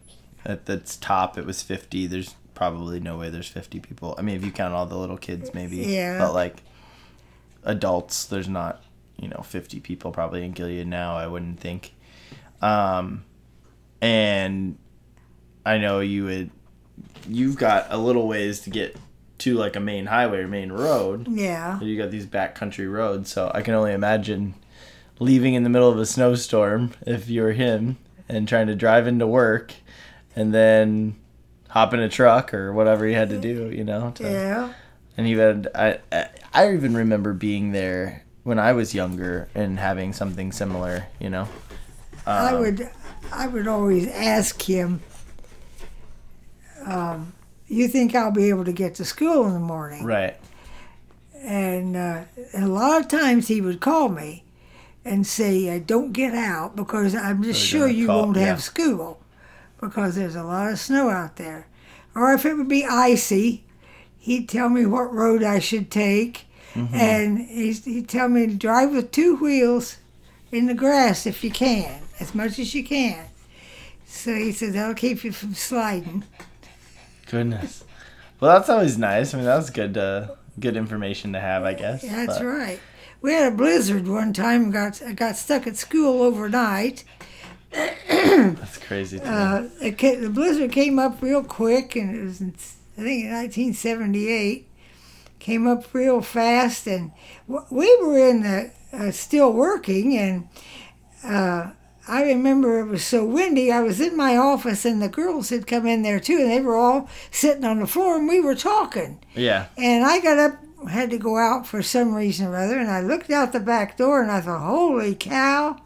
S1: at its top it was 50 there's probably no way there's 50 people i mean if you count all the little kids maybe
S2: Yeah.
S1: but like adults there's not you know 50 people probably in gilead now i wouldn't think um and i know you would you've got a little ways to get to like a main highway or main road
S2: Yeah.
S1: you got these backcountry roads, so I can only imagine leaving in the middle of a snowstorm if you were him and trying to drive into work and then hop in a truck or whatever he had to do, you know. to-
S2: Yeah.
S1: And I I- I even remember being there when I was younger and having something similar, you know.
S2: I
S1: Um,
S2: would I would always ask him, um, you think I'll be able to get to school in the morning?
S1: Right.
S2: And uh, a lot of times he would call me and say, "Don't get out because I'm just
S1: They're
S2: sure you
S1: call-
S2: won't
S1: yeah.
S2: have school because there's a lot of snow out there." Or if it would be icy, he'd tell me what road I should take,
S1: Mm-hmm.
S2: and he'd, he'd tell me to drive with two wheels in the grass if you can, as much as you can. So he said that'll keep you from sliding.
S1: Goodness. Well, that's always nice. I mean, that's good uh, good information to have, I guess.
S2: That's
S1: but-
S2: right. We had a blizzard one time. and Got I got stuck at school overnight. *clears throat*
S1: That's crazy.
S2: Uh, it the blizzard came up real quick, and it was in, I think in 1978. Came up real fast, and we were in the uh, still working, and uh, I remember it was so windy. I was in my office, and the girls had come in there too, and they were all sitting on the floor, and we were talking.
S1: Yeah.
S2: And I got up, had to go out for some reason or other, and I looked out the back door and I thought, holy cow,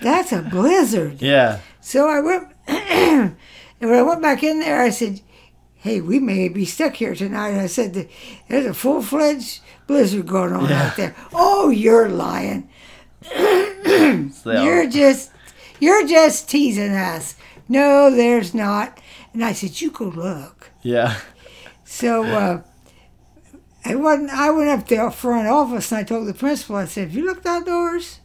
S2: that's a blizzard.
S1: Yeah.
S2: So I went, and *clears throat* when I went back in there, I said, hey, we may be stuck here tonight. I said, there's a full fledged blizzard going on
S1: Yeah.
S2: out there. Oh, you're lying. *clears throat*
S1: So
S2: You're just, you're just teasing us. no, there's not. And I said, you go look.
S1: Yeah.
S2: So uh, I went, I went up to the front office and I told the principal, I said, have you looked outdoors?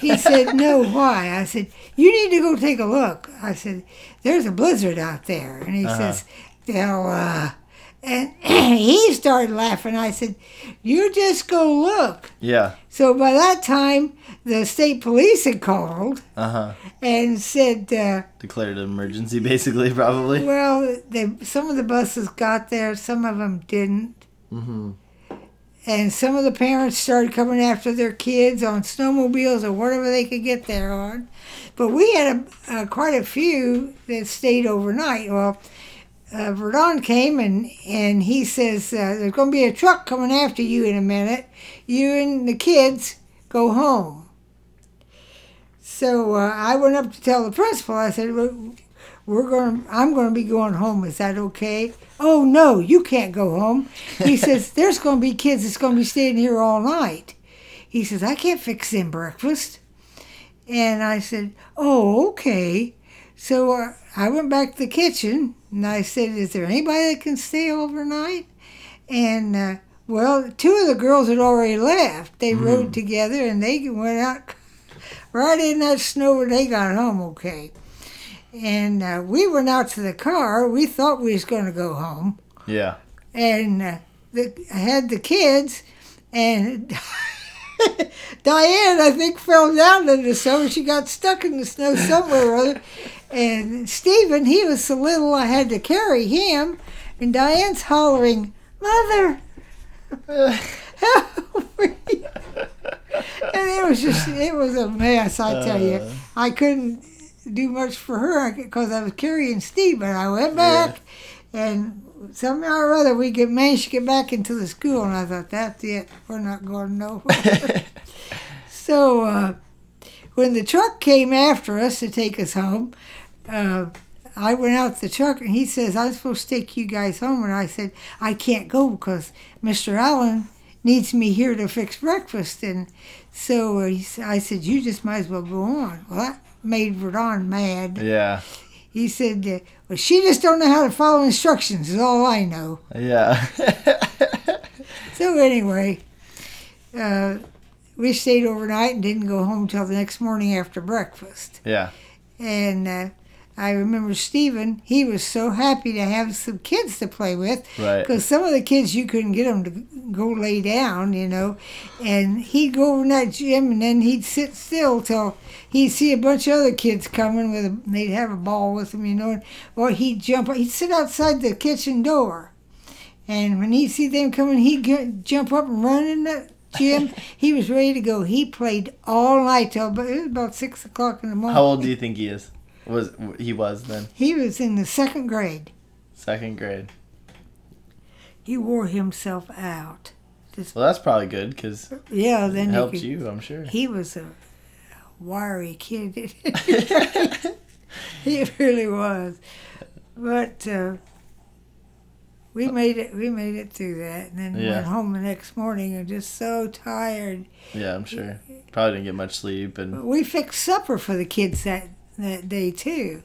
S2: He *laughs* said, no, why? I said, you need to go take a look. I said, there's a blizzard out there. And he
S1: Uh-huh.
S2: says, well, uh, and *clears throat* he started laughing. I said, you just go look.
S1: Yeah.
S2: So by that time, the state police had called
S1: Uh huh.
S2: and said, uh,
S1: Declared an emergency, *laughs* basically, probably.
S2: well, they, some of the buses got there, some of them didn't.
S1: Mm-hmm.
S2: And some of the parents started coming after their kids on snowmobiles or whatever they could get there on. But we had a, uh, quite a few that stayed overnight. Well, uh, Verdon came and, and he says, uh, There's going to be a truck coming after you in a minute. You and the kids go home. So uh, I went up to tell the principal. I said, "Well, we're going. I'm going to be going home. Is that okay? Oh no, you can't go home. He *laughs* says there's going to be kids that's going to be staying here all night. He says I can't fix them breakfast. And I said, oh okay. So uh, I went back to the kitchen and I said, is there anybody that can stay overnight? And uh, well, two of the girls had already left. They rode together and they went out *laughs* right in that snow and they got home okay. And uh, we went out to the car. We thought we was going to go home.
S1: Yeah.
S2: And uh, the, I had the kids, and *laughs* *laughs* Diane, I think, fell down in the snow. She got stuck in the snow somewhere or other. And Stephen, he was so little, I had to carry him. And Diane's hollering, Mother, help me. *laughs* And it was just, it was a mess, I tell you.
S1: Uh.
S2: I couldn't do much for her because I was carrying Stephen. I went back and somehow or other we get managed to get back into the school, and I thought, that's it, we're not going nowhere. *laughs* so uh, when the truck came after us to take us home, uh, I went out to the truck and he says, I'm supposed to take you guys home. And I said, I can't go because Mr. Allen needs me here to fix breakfast. And so uh, I said, You just might as well go on. Well, that made Verdon mad.
S1: Yeah.
S2: He said, Well, she just don't know how to follow instructions, is all I know.
S1: Yeah. *laughs*
S2: So anyway, uh, we stayed overnight and didn't go home till the next morning after breakfast.
S1: yeah.
S2: And uh, I remember Stephen, he was so happy to have some kids to play with
S1: Right.
S2: because some of the kids you couldn't get them to go lay down, you know. And he'd go over in that gym and then he'd sit still till he'd see a bunch of other kids coming with a, they'd have a ball with them, you know. Or he'd jump, he'd sit outside the kitchen door. And when he'd see them coming, he'd get, jump up and run in the gym. *laughs* he was ready to go. He played all night till about, it was about six o'clock in the morning.
S1: How old do you think he is? Was he was then?
S2: He was in the second grade.
S1: Second grade.
S2: He wore himself out.
S1: Well, that's probably good because
S2: Yeah, then he,
S1: helped
S2: could,
S1: you, I'm sure.
S2: he was a wiry kid. *laughs* he really was. But uh, we made it. We made it through that, and then
S1: Yeah.
S2: went home the next morning and just so tired.
S1: Yeah, I'm sure. Probably didn't get much sleep and
S2: We fixed supper for the kids that that day too.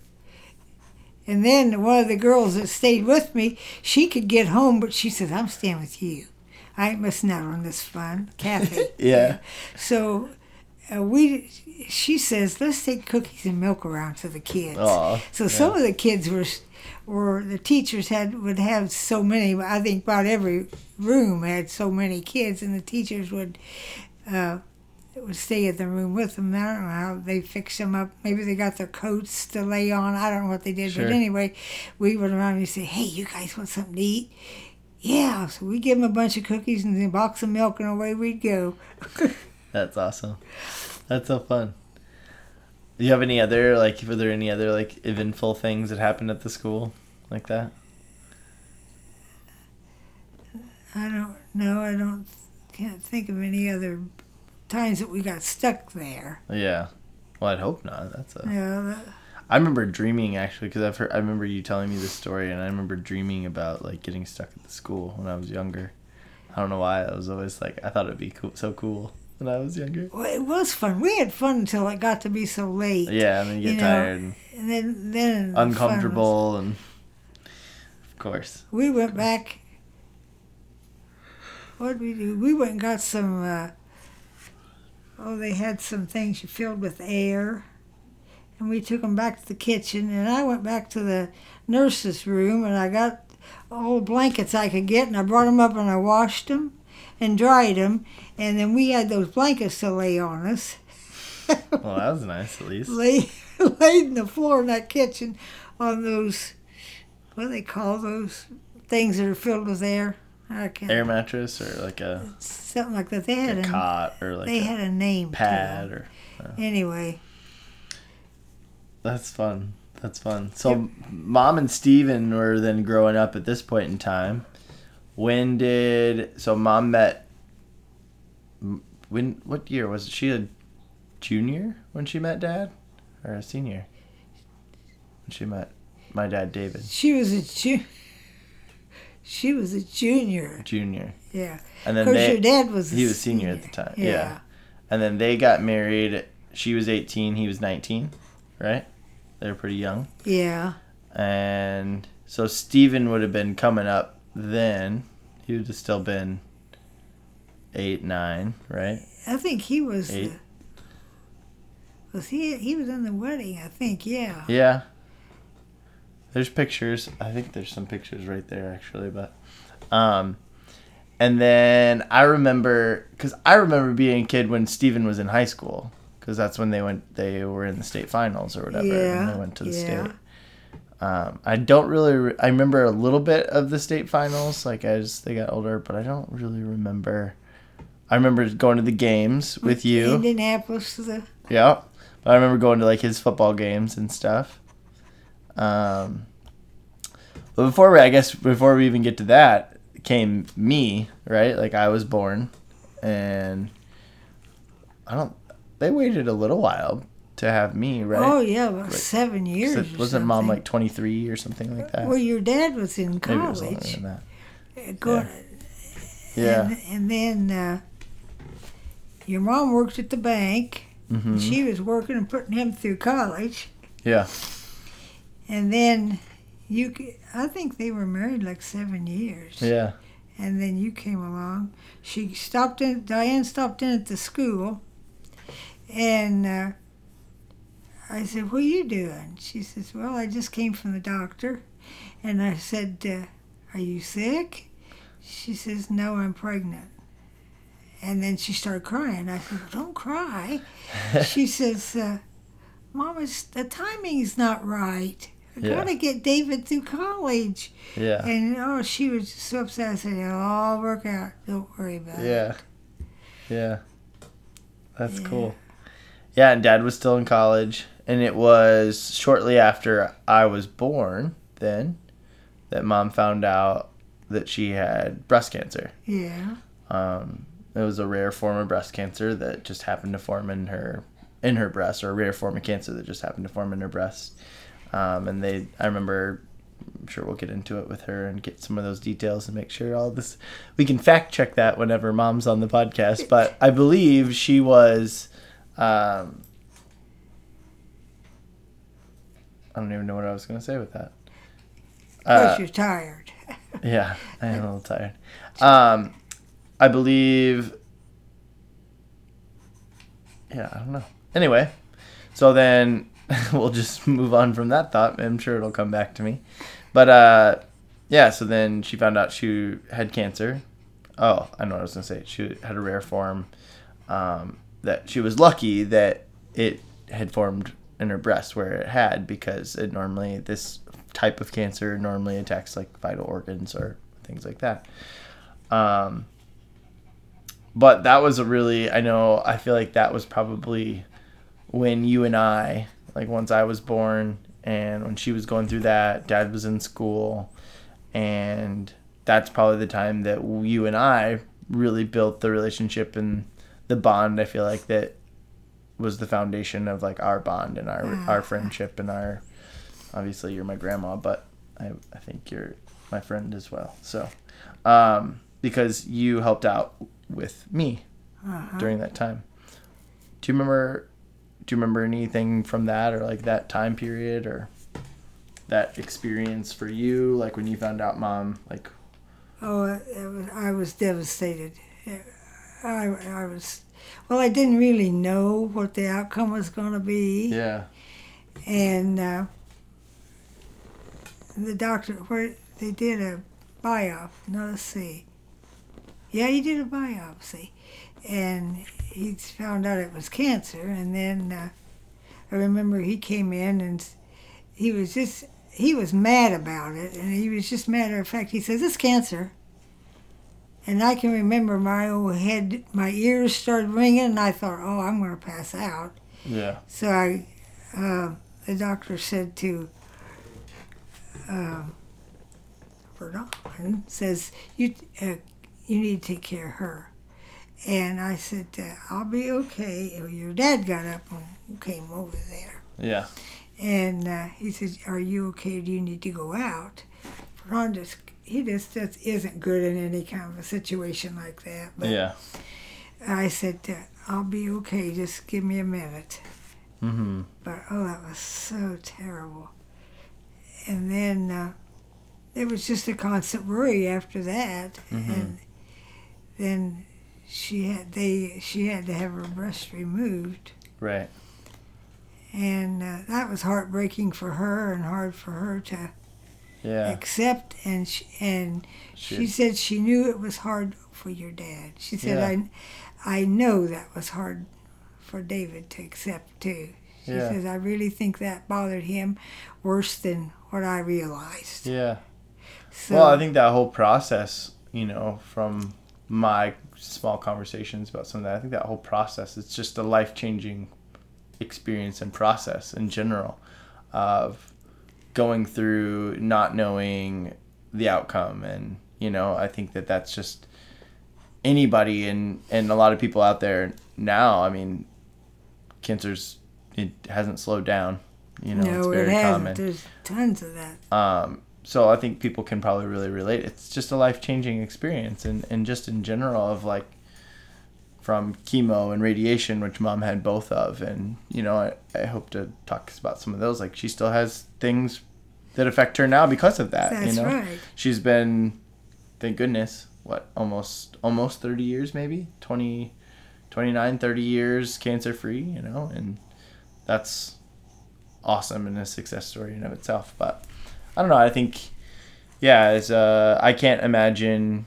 S2: And then one of the girls that stayed with me, she could get home, but she said, "I'm staying with you. I ain't missing out on this fun, Kathy." *laughs*
S1: yeah.
S2: So uh, we, she says, let's take cookies and milk around to the kids.
S1: Aw,
S2: so some of the kids were, were the teachers had would have so many. I think about every room had so many kids, and the teachers would. Uh, would stay in the room with them. I don't know how they fixed them up. Maybe they got their coats to lay on. I don't know what they did.
S1: Sure.
S2: But anyway, we went around and say, hey, you guys want something to eat? Yeah. So we give them a bunch of cookies and a box of milk, and away we'd go. *laughs*
S1: That's awesome. That's so fun. Do you have any other like? Were there any other like eventful things that happened at the school like that?
S2: I don't know. I don't can't think of any other times that we got stuck there.
S1: Yeah. Well, I'd hope not. That's a.
S2: Yeah, that,
S1: I remember dreaming actually because I've heard. I remember you telling me this story, and I remember dreaming about like getting stuck at the school when I was younger. I don't know why. I was always like I thought it'd be cool, so cool when I was younger.
S2: well, it was fun. We had fun until it got to be so late.
S1: Yeah, and then you get
S2: You know,
S1: tired. And,
S2: and then then the fun was-
S1: uncomfortable and of course.
S2: we went back. What did we do? We went and got some. Uh, oh, they had some things filled with air, and we took them back to the kitchen. And I went back to the nurse's room, and I got all blankets I could get, and I brought them up and I washed them and dried them, and then we had those blankets to lay on us. *laughs*
S1: Well, that was nice at least.
S2: lay *laughs* laid in the floor in that kitchen on those what do they call those things that are filled with air? I can't
S1: Air mattress or like a,
S2: something like that. They had
S1: a
S2: a,
S1: cot or like
S2: they
S1: a
S2: had a name
S1: pad or uh.
S2: Anyway,
S1: That's fun. That's fun. So, mom and Stephen were then growing up at this point in time. When did so mom met? When what year was it? She a junior when she met dad, or a senior? When she met my dad, David,
S2: she was a ju- she was a junior.
S1: junior,
S2: Yeah,
S1: and then they
S2: your dad was.
S1: he was senior at the time. Yeah.
S2: Yeah.
S1: and then they got married. She was eighteen. He was nineteen, right? They were pretty young.
S2: Yeah,
S1: And so Stephen would have been coming up then. He would have still been eight, nine, right?
S2: I think he was.
S1: Eight.
S2: The, was he? He was in the wedding. I think. Yeah.
S1: Yeah. There's pictures. I think there's some pictures right there actually, but um and then I remember cuz I remember being a kid when Stephen was in high school cuz that's when they went they were in the state finals or whatever and
S2: Yeah,
S1: they went to the
S2: yeah.
S1: state. Um, I don't really. Re- I remember a little bit of the state finals, like as they got older, but I don't really remember. I remember going to the games with you.
S2: Indianapolis the.
S1: Yeah. But I remember going to like his football games and stuff. Um but before we I guess before we even get to that came me, right? Like I was born and I don't they waited a little while to have me, right?
S2: Oh yeah, about
S1: Right.
S2: seven years. Or
S1: wasn't mom like 23 or something like that?
S2: Well, your dad was in college.
S1: Maybe it was longer than that.
S2: uh, Going,
S1: Yeah.
S2: And, and then uh, your mom worked at the bank.
S1: hmm
S2: She was working and putting him through college.
S1: Yeah.
S2: And then you, I think they were married like seven years.
S1: Yeah.
S2: And then you came along. She stopped in. Diane stopped in at the school, and uh, I said, "What are you doing?" She says, "Well, I just came from the doctor," and I said, uh, "Are you sick?" She says, "No, I'm pregnant." And then she started crying. I said, "Don't cry." *laughs* she says, uh, "Mom, it's, the timing's not right. I
S1: Yeah.
S2: gotta get David through college."
S1: Yeah.
S2: And oh, she was so upset. I said, "It'll all work out. Don't worry about it."
S1: Yeah. Yeah. That's
S2: Yeah.
S1: cool. Yeah, and dad was still in college. And it was shortly after I was born then that mom found out that she had breast cancer.
S2: Yeah.
S1: Um, it was a rare form of breast cancer that just happened to form in her in her breast, or a rare form of cancer that just happened to form in her breast. Um, and they, I remember, I'm sure we'll get into it with her and get some of those details and make sure all this. We can fact check that whenever mom's on the podcast, *laughs* but I believe she was. Um, I don't even know what I was going to say with that.
S2: Of course,
S1: Uh,
S2: you're tired. *laughs*
S1: yeah, I am a little *laughs* tired. Um, I believe. Yeah, I don't know. Anyway, so then *laughs* we'll just move on from that thought. I'm sure it'll come back to me. But uh, yeah, so then she found out she had cancer. Oh, I know what I was gonna say. She had a rare form. Um, that she was lucky that it had formed in her breast where it had because it normally this type of cancer normally attacks like vital organs or things like that. Um, but that was a really I know I feel like that was probably when you and I like once I was born and when she was going through that, dad was in school and that's probably the time that you and I really built the relationship and the bond I feel like that was the foundation of like our bond and our our friendship and our obviously you're my grandma but I, I think you're my friend as well. So um, because you helped out with me
S2: Uh-huh.
S1: during that time do you remember do you remember anything from that or like that time period or that experience for you? Like when you found out mom, like,
S2: Oh, it was, I was devastated. I, I was, well, I didn't really know what the outcome was going to be.
S1: yeah,
S2: And uh, the doctor, where they did a biopsy, no, let's see. Yeah, he did a biopsy. And he found out it was cancer. And then uh, I remember he came in and he was just, he was mad about it. And he was just matter of fact, he says, it's cancer. And I can remember my old head, my ears started ringing, and I thought, oh, I'm going to pass out.
S1: yeah,
S2: So I, uh, the doctor said to uh, says you uh, you need to take care of her, and I said uh, I'll be okay. Your dad got up and came over there,
S1: yeah,
S2: and uh, he said, "Are you okay? Do you need to go out?" Verdon just he just, just isn't good in any kind of a situation like that. But
S1: yeah.
S2: I said, uh, "I'll be okay. Just give me a minute."
S1: Mm-hmm.
S2: But oh, that was so terrible. And then uh, it was just a constant worry after that.
S1: Mm-hmm.
S2: And then she had they she had to have her breast removed,
S1: Right.
S2: and uh, that was heartbreaking for her and hard for her to
S1: Yeah.
S2: accept. And she, and she
S1: Shit.
S2: said she knew it was hard for your dad. She said
S1: Yeah.
S2: I I know that was hard for David to accept too. She
S1: Yeah.
S2: says I really think that bothered him worse than what I realized.
S1: Yeah.
S2: So
S1: well, I think that whole process, you know, from my small conversations about some of that, I think that whole process, it's just a life changing experience and process in general of going through not knowing the outcome. And, you know, I think that that's just anybody and, and a lot of people out there now, I mean, cancer's, it hasn't slowed down. You know,
S2: no,
S1: it's
S2: it
S1: very
S2: hasn't.
S1: common.
S2: There's tons of that.
S1: Um, so I think people can probably really relate. It's just a life changing experience, and, and just in general of like from chemo and radiation, which mom had both of, and you know I, I hope to talk about some of those. Like she still has things that affect her now because of that.
S2: That's
S1: you know,
S2: right.
S1: she's been, thank goodness, what almost almost thirty years, maybe 20, 29, 30 years cancer free. You know, and that's awesome and a success story in of itself. But I don't know. I think, yeah, as uh, I can't imagine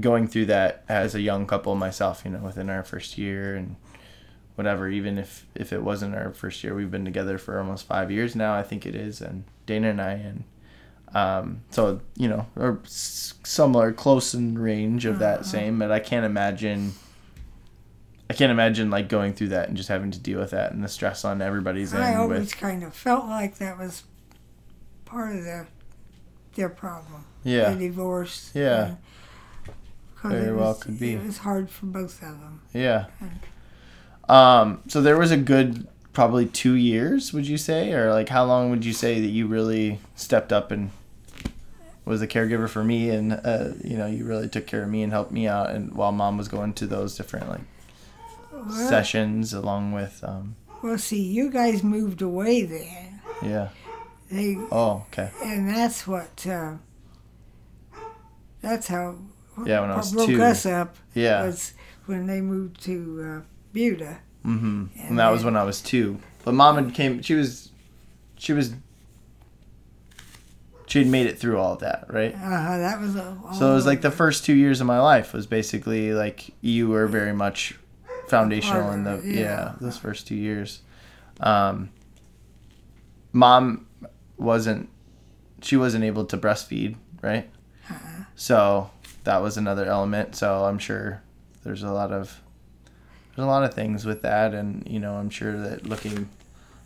S1: going through that as a young couple myself. You know, within our first year and whatever. Even if if it wasn't our first year, we've been together for almost five years now. I think it is, and Dana and I, and um, so you know, similar, close in range of that same. But I can't imagine. I can't imagine like going through that and just having to deal with that and the stress on everybody's
S2: I
S1: end
S2: always
S1: with
S2: kind of felt like that was part of the their problem.
S1: yeah
S2: The divorce.
S1: Yeah.
S2: and-
S1: Very
S2: it
S1: well
S2: was-
S1: could be.
S2: It was hard for both of them.
S1: Yeah. Um, so there was a good probably two years, would you say, or like how long would you say that you really stepped up and was a caregiver for me, and uh, you know you really took care of me and helped me out, and while mom was going to those different like
S2: Well,
S1: sessions along with um,
S2: well, see, you guys moved away then.
S1: yeah.
S2: They
S1: Oh, okay.
S2: and that's what. Uh, that's how.
S1: Yeah, when I was
S2: broke
S1: two.
S2: us up
S1: Yeah.
S2: was when they moved to uh, Buda.
S1: Mm-hmm.
S2: And
S1: And that was when I was two. But mom had came. She was, she was. She had made it through all of that, right?
S2: Uh-huh, that was a.
S1: So it was like the first two years of my life was basically like you were very much foundational in the
S2: Part of it,
S1: yeah.
S2: yeah.
S1: those first two years. Um, mom wasn't she wasn't able to breastfeed, right?
S2: Uh-uh.
S1: So that was another element. So I'm sure there's a lot of there's a lot of things with that, and you know I'm sure that looking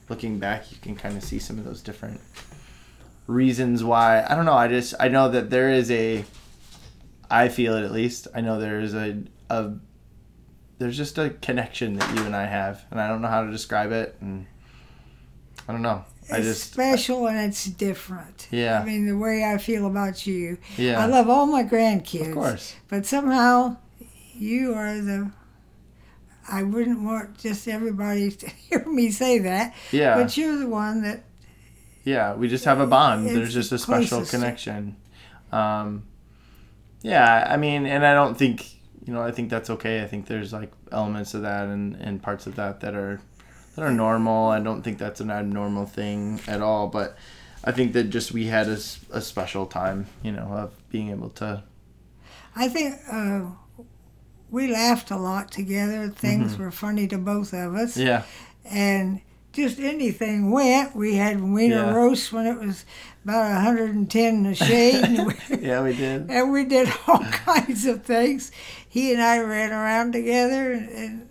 S1: looking back, you can kind of see some of those different reasons why. I don't know. I just I know that there is a. I feel it at least. I know there is a a. There's just a connection that you and I have, and I don't know how to describe it, and I don't know. I
S2: it's
S1: just
S2: special and it's different.
S1: Yeah.
S2: I mean, the way I feel about you.
S1: yeah.
S2: I love all my grandkids.
S1: of course.
S2: But somehow, you are the. I wouldn't want just everybody *laughs* to hear me say that.
S1: Yeah.
S2: But you're the one that
S1: Yeah, we just have a bond. There's just a special connection. Um, yeah, I mean, and I don't think you know. I think that's okay. I think there's like elements of that and, and parts of that that are that are normal. I don't think that's an abnormal thing at all. But I think that just we had a special time, you know, of being able to.
S2: I think uh, we laughed a lot together. Things
S1: Mm-hmm.
S2: were funny to both of us.
S1: Yeah,
S2: and just anything went. We had wiener
S1: Yeah.
S2: roast when it was about 110 in the shade, *laughs* we,
S1: yeah, we did.
S2: and we did all *laughs* kinds of things. He and I ran around together, and, and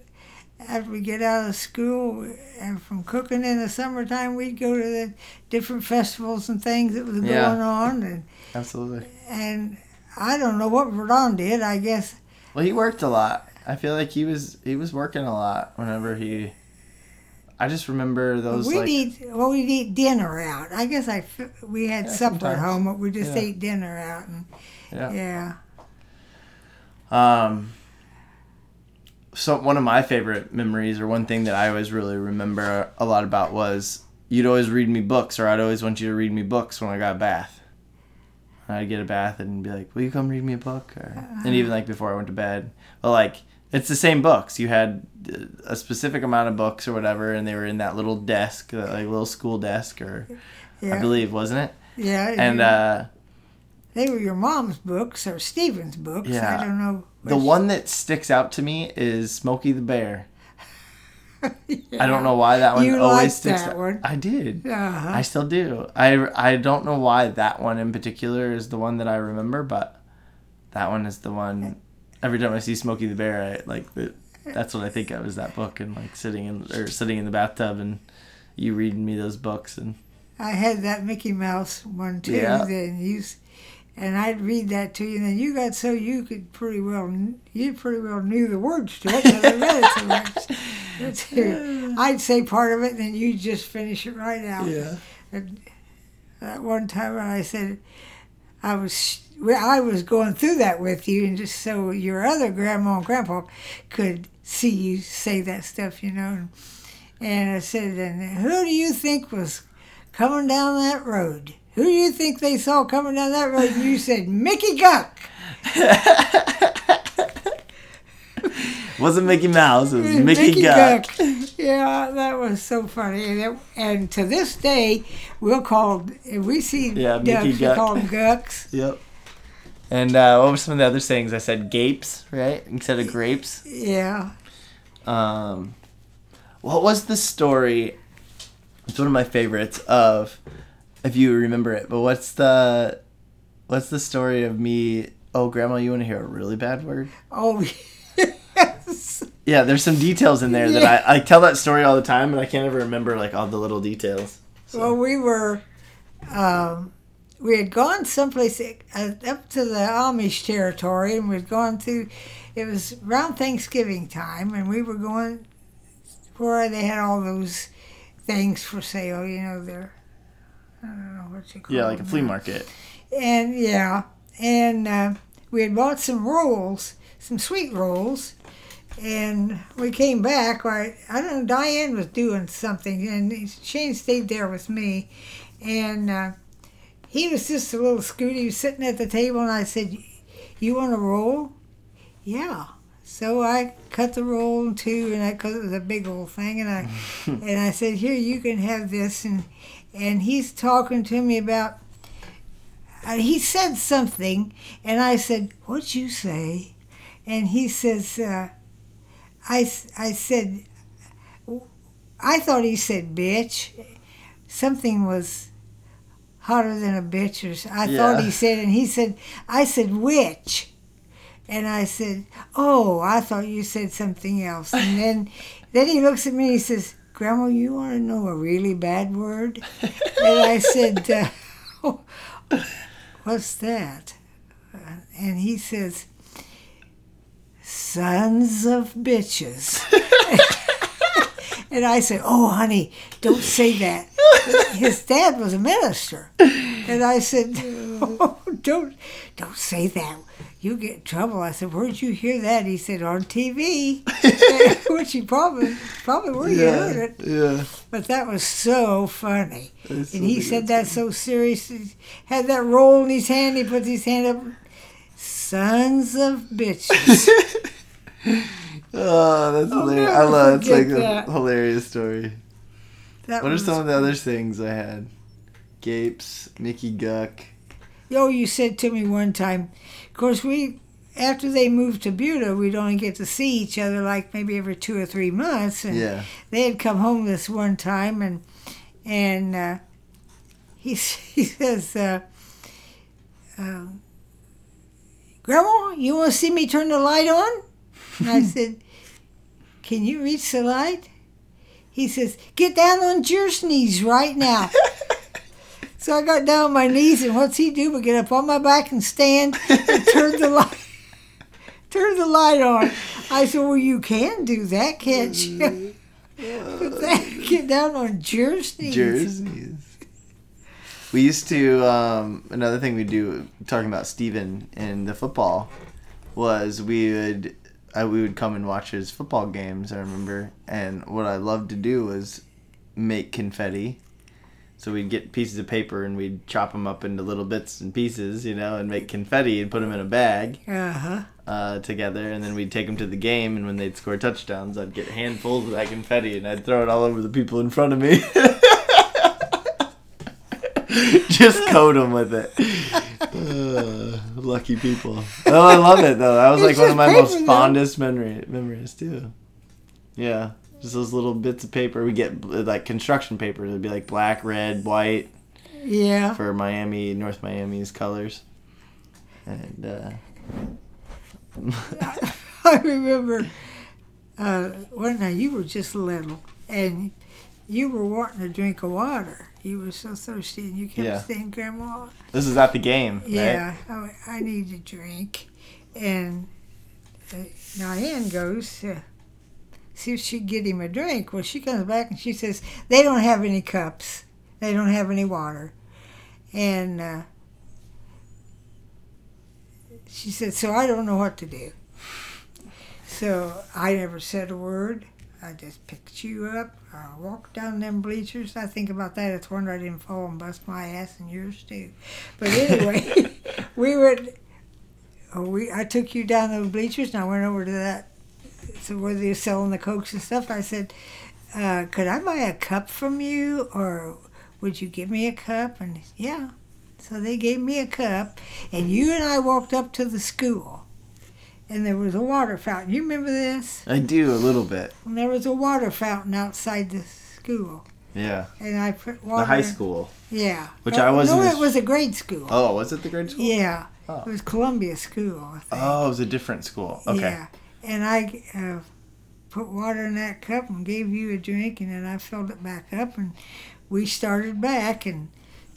S2: after we get out of school and from cooking in the summertime, we'd go to the different festivals and things that was
S1: Yeah.
S2: going on, and
S1: Absolutely.
S2: and I don't know what Verdon did. I guess
S1: Well, he worked a lot. I feel like he was he was working a lot whenever he. I just remember those
S2: we'd
S1: like
S2: eat well we'd eat dinner out. I guess I we had
S1: Yeah,
S2: supper at home, but we just
S1: Yeah.
S2: ate dinner out and
S1: yeah.
S2: yeah.
S1: Um, so one of my favorite memories, or one thing that I always really remember a lot about, was you'd always read me books, or I'd always want you to read me books when I got a bath. I'd get a bath and be like, "Will you come read me a book?" Or, and even like before I went to bed, but like it's the same books. You had uh, a specific amount of books or whatever, and they were in that little desk, that, like little school desk, or
S2: Yeah,
S1: I believe, wasn't it?
S2: yeah.
S1: And
S2: you-
S1: uh,
S2: they were your mom's books or Stephen's books.
S1: Yeah.
S2: I don't know.
S1: the
S2: which-
S1: one that sticks out to me is Smokey the Bear. *laughs* I don't know why that one
S2: You
S1: always
S2: liked
S1: sticks
S2: that
S1: out.
S2: one.
S1: I did.
S2: Uh-huh.
S1: I still do. I, I don't know why that one in particular is the one that I remember, but that one is the one. Every time I see Smokey the Bear, I like the, that's what I think of is that book and like sitting in or sitting in the bathtub and you reading me those books and
S2: I had that Mickey Mouse one too.
S1: Yeah.
S2: Then you, and I'd read that to you. And then you got so you could pretty well you pretty well knew the words to it. I read it so much. *laughs* That's. I'd say part of it, and then you just finish it right out. And that one time when I said I was I was going through that with you, and just so your other grandma and grandpa could see you say that stuff, you know. And I said, and who do you think was coming down that road? Who do you think they saw coming down that road? And you said Mickey Guck. *laughs*
S1: wasn't Mickey Mouse. It was Mickey, Guck.
S2: Yeah, that was so funny. And, it, and to this day, we'll call if we see
S1: Yeah,
S2: ducks,
S1: Mickey
S2: we
S1: Guck.
S2: call them Gucks. *laughs*
S1: Yep. And uh, what were some of the other sayings? I said gapes, right? Instead of grapes.
S2: Yeah.
S1: Um, what was the story? It's one of my favorites of, if you remember it. But what's the, what's the story of me? Oh, Grandma, you want to hear a really bad word?
S2: Oh, *laughs* yes.
S1: Yeah, there's some details in there that I, I tell that story all the time, and I can't ever remember like all the little details. So,
S2: Well, we were, um, we had gone someplace uh, up to the Amish territory, and we'd gone through. It was around Thanksgiving time, and we were going where they had all those things for sale. You know, they're I don't know what you call
S1: yeah, like a flea
S2: now.
S1: market.
S2: And yeah, and uh, we had bought some rolls, some sweet rolls, and we came back. I, I don't know, Diane was doing something, and Shane stayed there with me, and uh, he was just a little scooty. He was sitting at the table, and I said, "You want a roll?" Yeah. So I cut the roll in two, and I because it was a big old thing, and I *laughs* and I said, "Here, you can have this," and and he's talking to me about uh, he said something, and I said, "What'd you say?" And he says, uh, "I I said, I thought he said bitch. Something was hotter than a bitch, or I thought he said, and he said, I said witch." And I said, "Oh, I thought you said something else." And then, then he looks at me and he says, "Grandma, you want to know a really bad word?" and I said, *laughs* uh, *laughs* "What's that?" And he says, "Sons of bitches." *laughs* and I said, "Oh, honey, don't say that." His dad was a minister, and I said, oh, "Don't, don't say that. "You'll get in trouble." I said, "Where'd you hear that?" He said, "On TV," *laughs* which he probably probably where you heard it.
S1: Yeah.
S2: But that was so funny. And he said that so serious. He had that roll in his hand. He put his hand up. Sons of bitches. *laughs*
S1: Oh, that's
S2: I'll
S1: hilarious. I love it's like
S2: forget
S1: a hilarious story.
S2: That
S1: What are some of the other things I had? Gapes, Mickey Guck.
S2: Oh, you said to me one time, of course, we, after they moved to Buda, we'd only get to see each other like maybe every two or three months. And
S1: Yeah.
S2: they had come home this one time, and and uh, he, *laughs* he says, uh, um, Grandma, you want to see me turn the light on? And I *laughs* said, Can you reach the light? He says, Get down on your knees right now. *laughs* So I got down on my knees, and what's he do but get up on my back and stand and turn the light, turn the light on. I said, "Well, you can do that, can't you? But that- get down on your knees."
S1: Jerseys. We used to um, another thing we do talking about Stephen and the football was we would I, we would come and watch his football games. I remember, and what I loved to do was make confetti. So we'd get pieces of paper and we'd chop them up into little bits and pieces, you know, and make confetti and put them in a bag
S2: Uh huh.
S1: uh, together, and then we'd take them to the game. And when they'd score touchdowns, I'd get handfuls of that confetti and I'd throw it all over the people in front of me. *laughs* Just coat them with it. Uh, lucky people. Oh, I love it though. That was like one of my most fondest memory memories too. Yeah, just those little bits of paper. We get like construction paper. It'd be like black, red, white
S2: Yeah.
S1: for Miami, North Miami's colors. And uh, *laughs*
S2: I remember uh, one night you were just little, and you were wanting a drink of water. You were so thirsty, and you kept
S1: Yeah.
S2: saying, "Grandma,
S1: this is at the game, right?
S2: Yeah, I, I need a drink. And uh, Diane goes to see if she'd get him a drink. Well, she comes back and she says, they don't have any cups. They don't have any water. And uh, she said, so I don't know what to do. So I never said a word. I just picked you up. I walked down them bleachers. I think about that. It's wonder I didn't fall and bust my ass and yours too. But anyway, *laughs* we would. Oh, we I took you down those bleachers and I went over to that. So where they're selling the cokes and stuff, I said, uh, "Could I buy a cup from you, or would you give me a cup?" And yeah, so they gave me a cup, and you and I walked up to the school, and there was a water fountain. You remember this?
S1: I do a little bit.
S2: And there was a water fountain outside the school,
S1: Yeah,
S2: and I put water.
S1: the high school.
S2: Yeah.
S1: Which
S2: Oh,
S1: I wasn't
S2: No, it was a grade school.
S1: Oh, was it the grade school?
S2: Yeah.
S1: Oh.
S2: It was Columbia School, I think.
S1: Oh, it was a different school. Okay.
S2: Yeah. And I uh, put water in that cup and gave you a drink, and then I filled it back up, and we started back. And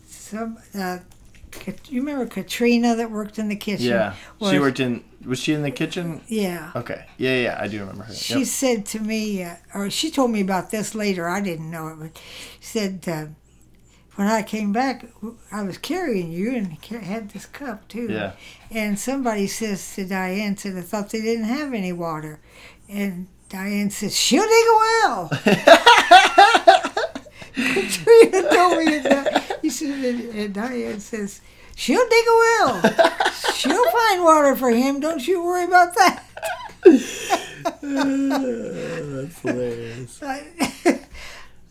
S2: some, uh, you remember Katrina that worked in the kitchen?
S1: Yeah,
S2: Was-
S1: she worked in. Was she in the kitchen?
S2: Yeah.
S1: Okay. Yeah, yeah, I do remember her.
S2: She
S1: Yep.
S2: said to me, uh, or she told me about this later. I didn't know it, but she said uh, when I came back, I was carrying you and had this cup too.
S1: Yeah.
S2: And somebody says to Diane, said I thought they didn't have any water, and Diane says she'll dig a well. *laughs* Katrina told me that. He said, and, and Diane says she'll dig a well. She'll find water for him. Don't you worry about that. *laughs*
S1: That's hilarious. *laughs*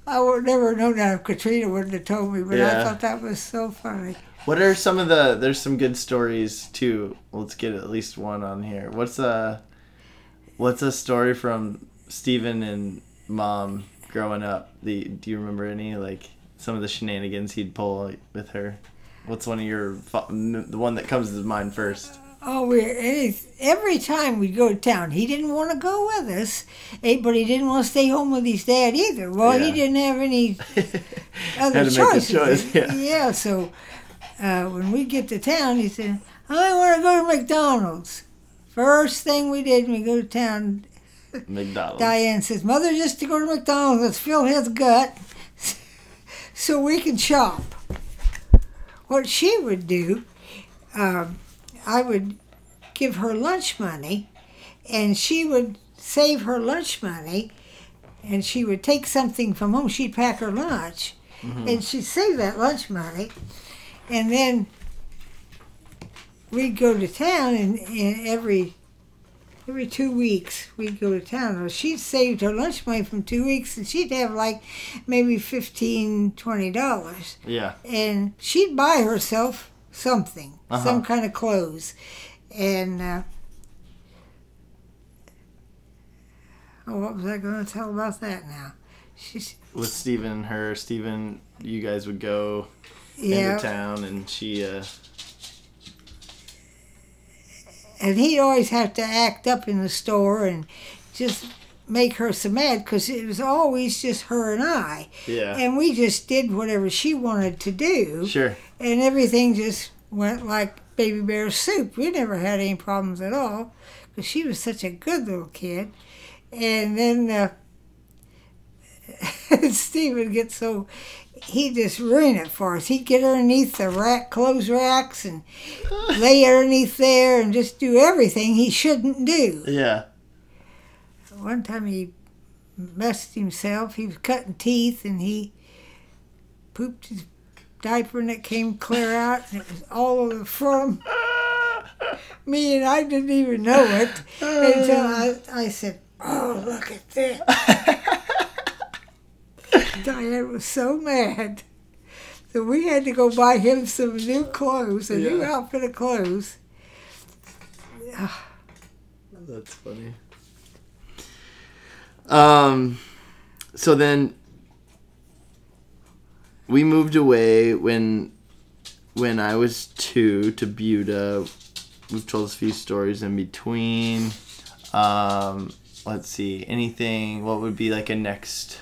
S2: I, would never known that if Katrina wouldn't have told me, but I thought that was so funny.
S1: What are some of the? There's some good stories too. Let's get at least one on here. What's a, what's a story from Stephen and Mom growing up? The do you remember any like some of the shenanigans he'd pull with her? What's one of your the one that comes to mind first?
S2: Oh, we any, every time we'd go to town, he didn't want to go with us, eh, but he didn't want to stay home with his dad either. Well, he didn't have any *laughs* other
S1: Had to make
S2: choices.
S1: choice, yeah.
S2: so uh, when we get to town, he said, "I want to go to McDonald's." First thing we did when we go to town,
S1: McDonald's.
S2: Diane says, Mother, just to go to McDonald's, let's fill his gut *laughs* so we can shop. What she would do, um, I would give her lunch money, and she would save her lunch money, and she would take something from home. She'd pack her lunch, mm-hmm. and she'd save that lunch money, and then we'd go to town, and, and every every two weeks we'd go to town. Well, she'd saved her lunch money from two weeks, and she'd have like maybe fifteen, twenty dollars
S1: Yeah.
S2: and she'd buy herself something,
S1: Uh-huh.
S2: some kind of clothes, and uh, oh, what was I going to tell about that now? She's
S1: With Stephen and her, Stephen, you guys would go
S2: yeah,
S1: into town and she, uh,
S2: and he'd always have to act up in the store and just make her so mad because it was always just her and I,
S1: yeah.
S2: and we just did whatever she wanted to do.
S1: Sure.
S2: and everything just went like baby bear soup. We never had any problems at all because she was such a good little kid. And then uh, *laughs* Steve would get so he'd just ruin it for us. He'd get underneath the rack, clothes racks, and *laughs* lay underneath there and just do everything he shouldn't do.
S1: Yeah.
S2: One time he messed himself. He was cutting teeth and he pooped his diaper and it came clear out and it was all over from me and I didn't even know it until I, I said, Oh, look at this. *laughs* Diane was so mad. So we had to go buy him some new clothes, a new outfit of clothes.
S1: That's funny. Um, so then we moved away when when I was two to Buda. We've told us a few stories in between. Um, let's see, anything. What would be like a next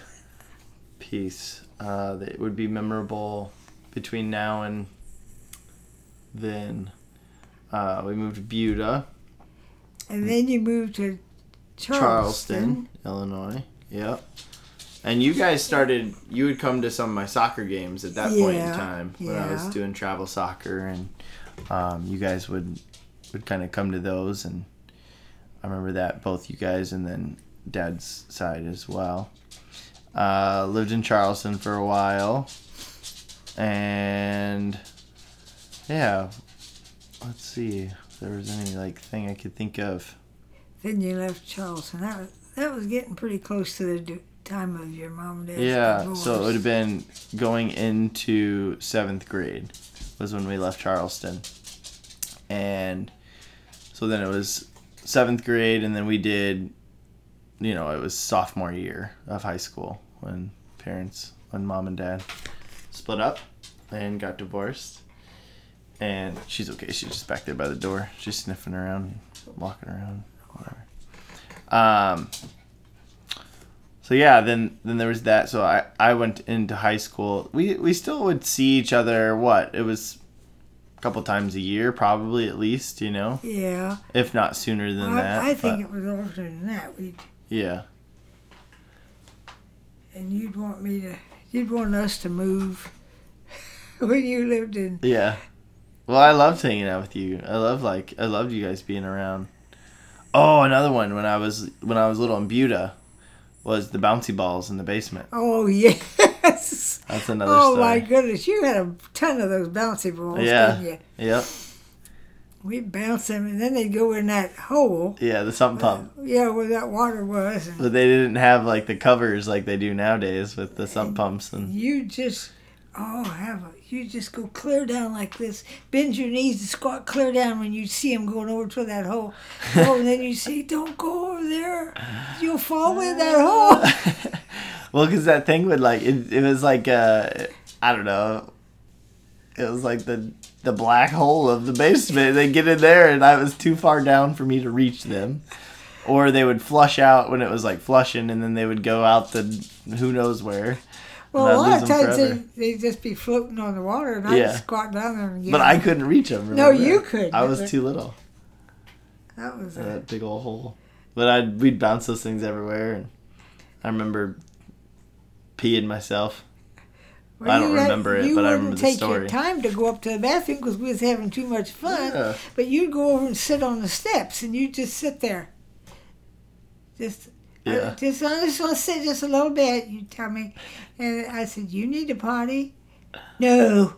S1: piece uh, that would be memorable between now and then? Uh, we moved to Buda.
S2: And then you moved to Charleston.
S1: Charleston, Illinois. Yep. And you guys started. You would come to some of my soccer games at that point in time when I was doing travel soccer, and um, you guys would would kind of come to those, and I remember that both you guys and then Dad's side as well. Uh, lived in Charleston for a while, and yeah. Let's see if there was any like thing I could think of.
S2: Then you left Charleston. That was, that was getting pretty close to the time of your mom
S1: Yeah, so it would have been going into seventh grade was when we left Charleston, and so then it was seventh grade, and then we did, you know, it was sophomore year of high school when parents, when mom and dad split up and got divorced. And she's okay. She's just back there by the door. She's sniffing around, walking around, whatever. Um, so yeah, then then there was that. So I I went into high school. We we still would see each other. What it was, a couple times a year, probably at least. You know,
S2: Yeah.
S1: if not sooner than
S2: I,
S1: that.
S2: I think
S1: but-
S2: it was older than that. We
S1: yeah,
S2: and you'd want me to, you'd want us to move *laughs* when you lived in.
S1: yeah. Well, I loved hanging out with you. I love like I loved you guys being around. Oh, another one when I was when I was little in Buda was the bouncy balls in the basement.
S2: Oh yes.
S1: That's another
S2: Oh
S1: story.
S2: my goodness, you had a ton of those bouncy balls,
S1: Yeah.
S2: didn't you?
S1: Yep.
S2: We'd bounce them, and then they'd go in that hole.
S1: Yeah, the sump uh, pump.
S2: Yeah, where that water was,
S1: But they didn't have like the covers like they do nowadays with the sump pumps and
S2: you just oh have a you just go clear down like this. Bend your knees and squat clear down when you see him going over to that hole. *laughs* Oh and then you say don't go over there. You'll fall in that *laughs* hole.
S1: Well, because that thing would like it, it was like uh I don't know, it was like the the black hole of the basement. They get in there, and I was too far down for me to reach them, or they would flush out when it was like flushing, and then they would go out the who knows where.
S2: Well a lot of times they, they'd just be floating on the water and i'd
S1: Yeah.
S2: squat down there and get
S1: But I couldn't reach them.
S2: No, you couldn't.
S1: I was too little.
S2: that was
S1: that big old hole. But I we'd bounce those things everywhere, and I remember peeing myself. I don't
S2: you had-
S1: remember it,
S2: you
S1: but I remember the
S2: take your time to go up to the bathroom because we was having too much fun.
S1: Yeah.
S2: But you'd go over and sit on the steps, and you'd just sit there. Just, I-
S1: Yeah.
S2: just I just want to sit just a little bit. You tell me, and I said, "You need a potty." No.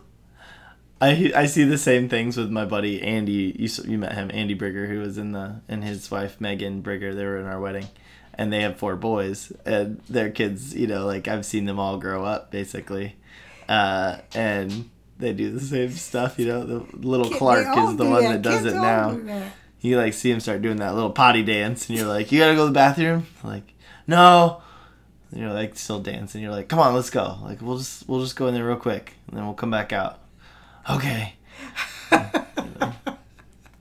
S1: I I see the same things with my buddy Andy. You you met him, Andy Brigger, who was in the and his wife Megan Brigger. They were in our wedding, and they have four boys, and their kids. You know, like I've seen them all grow up basically, uh, and they do the same stuff. You know, the little
S2: Kid-
S1: Clark is the one
S2: that.
S1: that does
S2: Kids
S1: it now.
S2: that.
S1: You like see him start doing that little potty dance, and you're like, "You gotta go to the bathroom." Like, no. And you're like still dancing. You're like, "Come on, let's go." Like, we'll just we'll just go in there real quick, and then we'll come back out. Okay. *laughs*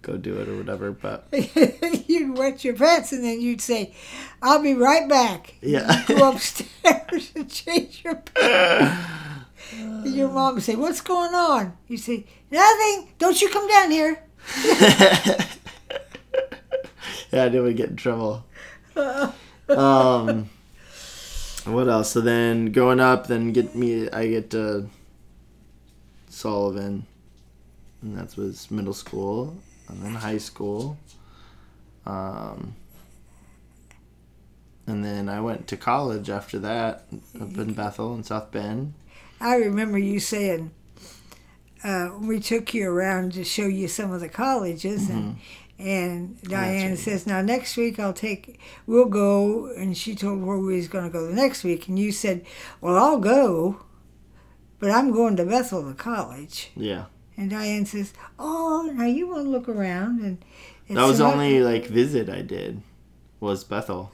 S1: Go do it or whatever. But *laughs*
S2: you'd wet your pants and then you'd say, I'll be right back.
S1: Yeah.
S2: You'd go upstairs *laughs* and change your pants. And your uh. mom would say, What's going on? You say, Nothing. Don't you come down here.
S1: Yeah, I didn't want to get in trouble. Um, what else? So then going up, then get me. I get to Sullivan, and that was middle school, and then high school. Um, and then I went to college after that, up in Bethel and South Bend.
S2: I remember you saying, uh, we took you around to show you some of the colleges and and Diane
S1: right.
S2: says now next week I'll take we'll go and she told where we was going to go the next week and you said well I'll go but I'm going to Bethel to college
S1: Yeah,
S2: and Diane says oh now you want to look around and, and
S1: that was
S2: so I-
S1: only like visit I did was Bethel,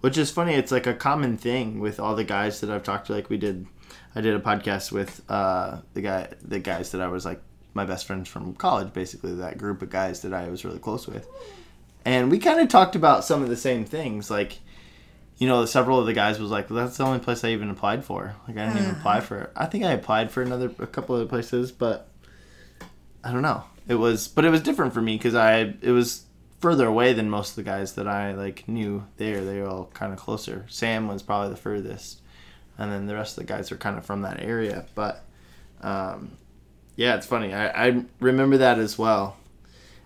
S1: which is funny. It's like a common thing with all the guys that I've talked to. Like we did, I did a podcast with uh, the guy, the guys that I was like my best friends from college, basically that group of guys that I was really close with, and we kind of talked about some of the same things. Like, you know, several of the guys was like, well, "That's the only place I even applied for." Like, I didn't even apply for it. I think I applied for another, a couple other places, but I don't know. It was, but it was different for me because I it was further away than most of the guys that I like knew there. They were all kind of closer. Sam was probably the furthest, and then the rest of the guys were kind of from that area. But um, yeah, it's funny. I, I remember that as well.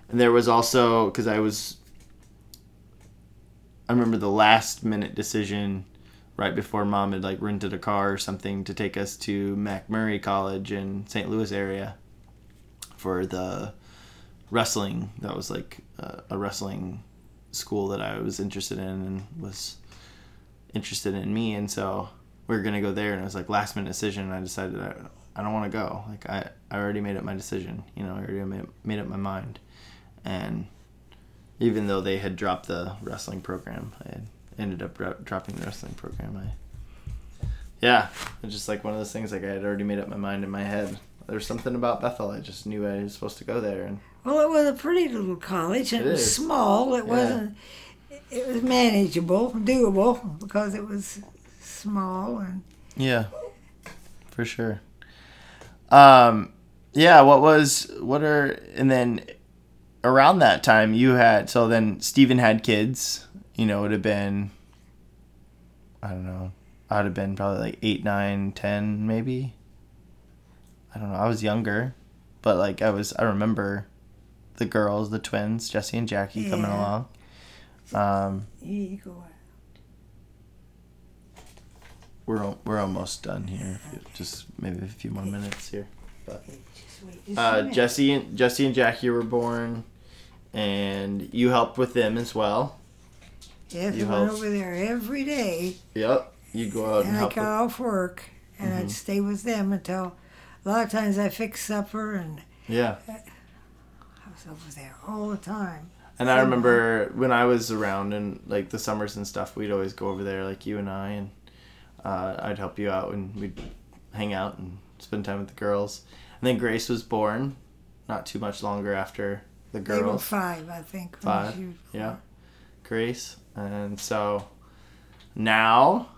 S1: And there was also because I was. I remember the last minute decision right before mom had like rented a car or something to take us to McMurray College in St. Louis area for the wrestling. That was like a, a wrestling school that I was interested in and was interested in me, and so we were gonna go there. And it was like last minute decision. And I decided I, I don't want to go. Like I, I already made up my decision. You know, I already made, made up my mind, and even though they had dropped the wrestling program, I had ended up dro- dropping the wrestling program. I, yeah, it's just like one of those things. Like I had already made up my mind in my head. There's something about Bethel. I just knew I was supposed to go there, and
S2: Well, it was a pretty little college,
S1: It
S2: it, was
S1: is.
S2: small. It
S1: Yeah.
S2: wasn't. It was manageable, doable because it was small and
S1: Yeah, for sure. Um, yeah. What was what are and then around that time you had so then Stephen had kids. You know, it would have been I don't know. I'd have been probably like eight, nine, ten, maybe. I don't know. I was younger, but like I was. I remember the girls, the twins, Jesse and Jackie, coming along. Um,
S2: you go out.
S1: We're al- we're almost done here. If Just maybe a few more minutes here.
S2: Just wait just
S1: Uh,
S2: minute.
S1: Jesse and Jesse and Jackie were born, and you helped with them as well.
S2: Yes,
S1: you
S2: I went
S1: helped.
S2: over there every day,
S1: Yep, you go out and,
S2: and I
S1: help.
S2: got
S1: With,
S2: off work, and
S1: Mm-hmm.
S2: I'd stay with them until. A lot of times I fixed supper, and
S1: yeah,
S2: I was over there all the time.
S1: and I remember when I was around and like the summers and stuff, we'd always go over there, like you and I, and uh, I'd help you out, and we'd hang out and spend time with the girls. And then Grace was born, not too much longer after the
S2: They were
S1: girls.
S2: five, I think.
S1: Five, yeah. Grace, and so now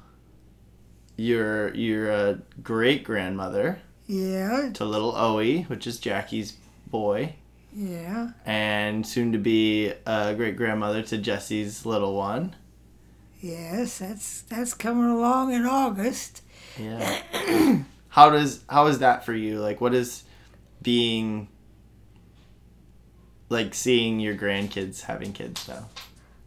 S1: you're you're a great grandmother
S2: Yeah,
S1: to little Owie, which is Jackie's boy,
S2: yeah.
S1: and soon to be a great grandmother to Jesse's little one.
S2: Yes, that's that's coming along in August.
S1: Yeah. *coughs* how does how is that for you? Like, what is being like seeing your grandkids having kids now?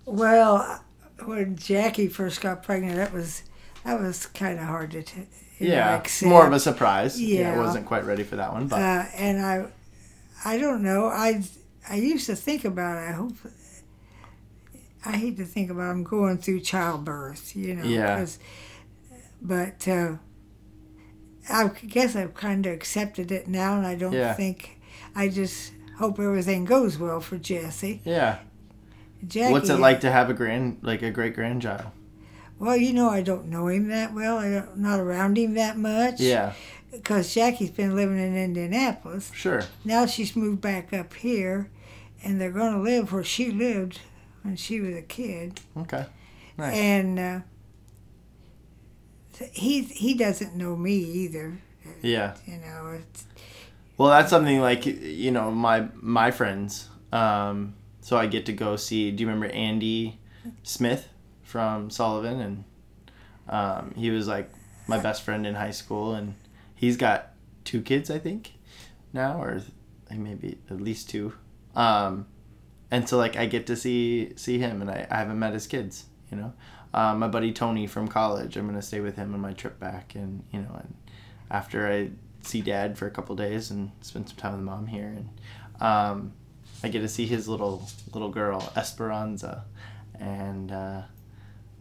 S2: Well, when Jackie first got pregnant, that was that was kind of hard to t-
S1: Yeah,
S2: accept.
S1: more of a surprise. Yeah,
S2: Yeah.
S1: I wasn't quite ready for that one, but
S2: uh, and I, I don't know. I I used to think about. It. I hope. I hate to think about. I'm going through childbirth. You know.
S1: Yeah.
S2: 'cause- but uh, I guess I've kind of accepted it now, and I don't
S1: Yeah.
S2: think. I just hope everything goes well for Jesse.
S1: yeah.
S2: Jackie.
S1: What's it like to have a grand like a great grandchild?
S2: Well, you know, I don't know him that well. I'm not around him that much.
S1: Yeah,
S2: Because Jackie's been living in Indianapolis.
S1: sure.
S2: Now she's moved back up here, and they're going to live where she lived when she was a kid.
S1: Okay. Nice.
S2: And uh, he he doesn't know me either.
S1: Yeah.
S2: You know, it's,
S1: Well, that's something like you know my my friends. Um, so I get to go see. Do you remember Andy Smith from Sullivan? And um, he was like my best friend in high school, and he's got two kids, I think, now, or maybe at least two. Um, and so like I get to see see him, and I, I haven't met his kids. You know, um, my buddy Tony from college. I'm gonna stay with him on my trip back, and you know, and after I see dad for a couple days and spend some time with mom here, and um, I get to see his little little girl Esperanza, and uh,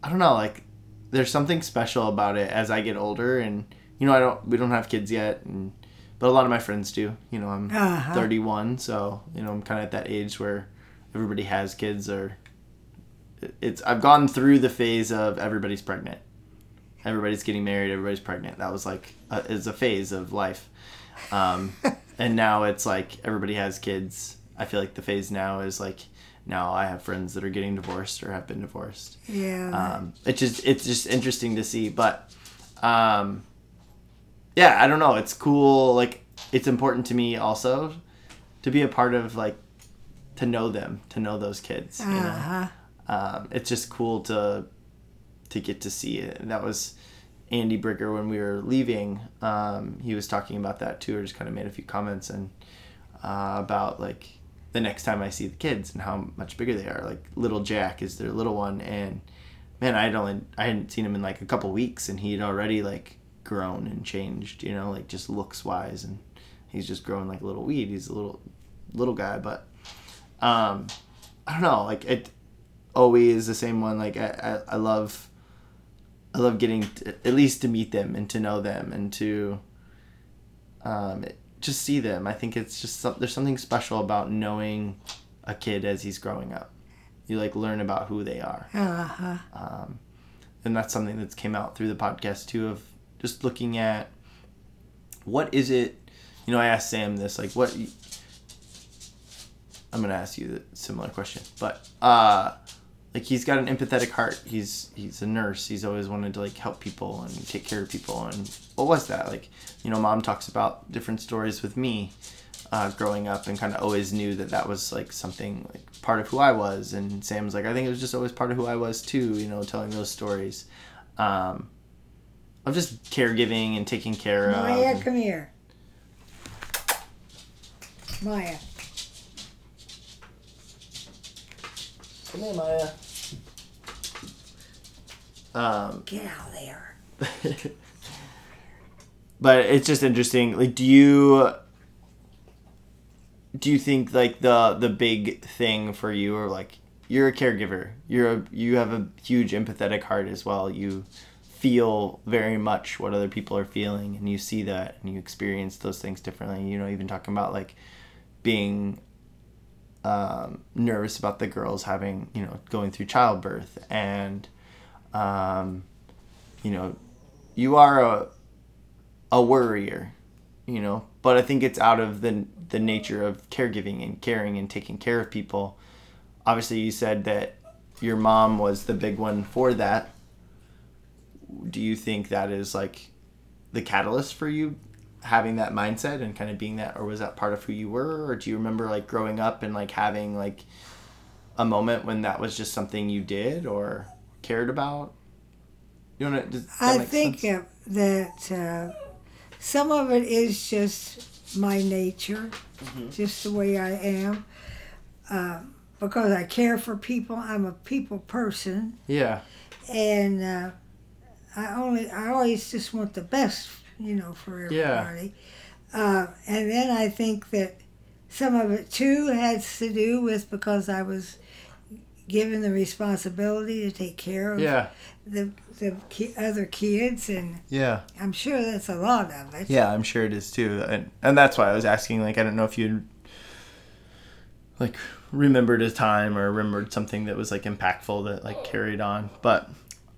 S1: I don't know, like there's something special about it as I get older, and you know, I don't we don't have kids yet, and but a lot of my friends do. You know, I'm
S2: Uh-huh.
S1: 31, so you know I'm kind of at that age where everybody has kids, or it's I've gone through the phase of everybody's pregnant. Everybody's getting married everybody's pregnant. That was like a, is a phase of life. Um, *laughs* and now it's like everybody has kids. I feel like the phase now is like now i have friends that are getting divorced or have been divorced.
S2: Yeah.
S1: um, it's just it's just interesting to see but um, yeah i don't know. It's cool. Like it's important to me also to be a part of like to know them to know those kids you know
S2: uh-huh.
S1: um, it's just cool to to get to see it. And that was Andy Brigger when we were leaving. Um, he was talking about that too, or just kind of made a few comments and uh, about like the next time I see the kids and how much bigger they are. Like little Jack is their little one, and man, I had only I hadn't seen him in like a couple weeks, and he had already like grown and changed. You know, like just looks wise, and he's just growing like a little weed. He's a little little guy, but um, I don't know, like it always is the same one. Like I, I, I love, I love getting to, at least to meet them and to know them and to, um, just see them. I think it's just some, there's something special about knowing a kid as he's growing up. You like learn about who they are,
S2: Uh-huh.
S1: um, and that's something that's came out through the podcast too of just looking at what is it. You know, I asked Sam this like what. I'm gonna ask you the similar question, but uh, like he's got an empathetic heart. He's he's a nurse. He's always wanted to like help people and take care of people. And what was that like? You know, mom talks about different stories with me uh, growing up, and kind of always knew that that was like something like part of who I was. And Sam's like, I think it was just always part of who I was too. You know, telling those stories um, of just caregiving and taking care of.
S2: Maya, come here. Maya.
S1: Come here, Maya. Um,
S2: Get out of there. *laughs*
S1: but it's just interesting. Like, do you do you think like the the big thing for you, or like you're a caregiver, you're a, you have a huge empathetic heart as well. You feel very much what other people are feeling, and you see that, and you experience those things differently. You know, even talking about like being um, nervous about the girls having, you know, going through childbirth, and um, you know, you are a a worrier, you know, but I think it's out of the the nature of caregiving and caring and taking care of people. Obviously, you said that your mom was the big one for that. Do you think that is like the catalyst for you having that mindset and kind of being that or was that part of who you were or do you remember like growing up and like having like a moment when that was just something you did or cared about? You know,
S2: I think
S1: sense?
S2: that uh, some of it is just my nature, just the way I am. Uh, because I care for people, I'm a people person,
S1: Yeah.
S2: and uh, I only I always just want the best, you know, for
S1: Yeah.
S2: everybody. Uh, and then I think that some of it too has to do with because I was given the responsibility to take care of
S1: Yeah.
S2: the the ki- other kids, and
S1: Yeah.
S2: I'm sure that's a lot of it.
S1: Yeah, I'm sure it is too, and and that's why I was asking. Like, I don't know if you like remembered a time or remembered something that was like impactful that like carried on. But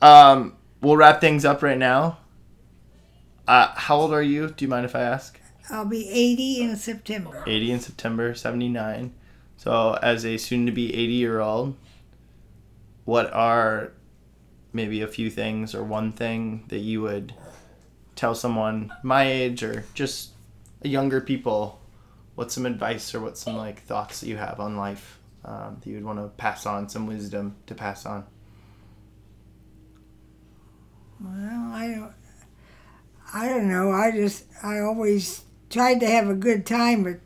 S1: um, we'll wrap things up right now. Uh, how old are you? Do you mind if I ask?
S2: I'll be 80 in September.
S1: 80 in September, 79. So, as a soon to be 80 year old, what are maybe a few things or one thing that you would tell someone my age or just younger people? What's some advice or what's some like thoughts that you have on life um, that you would want to pass on, some wisdom to pass on?
S2: Well, I don't. I don't know. I just I always tried to have a good time with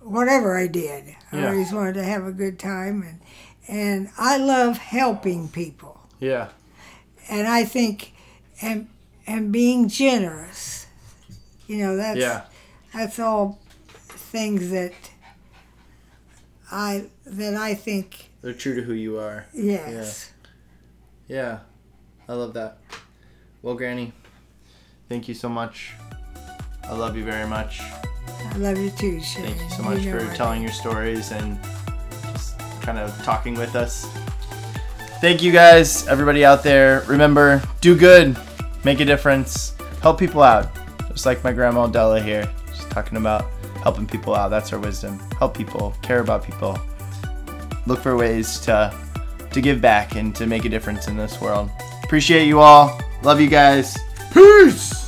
S2: whatever I did. I
S1: Yeah.
S2: always wanted to have a good time, and and I love helping people,
S1: Yeah.
S2: and I think and and being generous. You know that's
S1: Yeah.
S2: that's all things that I that I think
S1: They're true to who you are.
S2: yes.
S1: Yeah, I love that. Well, Granny, thank you so much. I love you very much.
S2: I love you too, Shane.
S1: Thank you so much
S2: know
S1: for telling your stories and just kind of talking with us. Thank you guys, everybody out there. Remember, do good, make a difference, help people out. Just like my grandma Della here, she's talking about helping people out. That's her wisdom. Help people, care about people, look for ways to to give back and to make a difference in this world. Appreciate you all. Love you guys. Peace.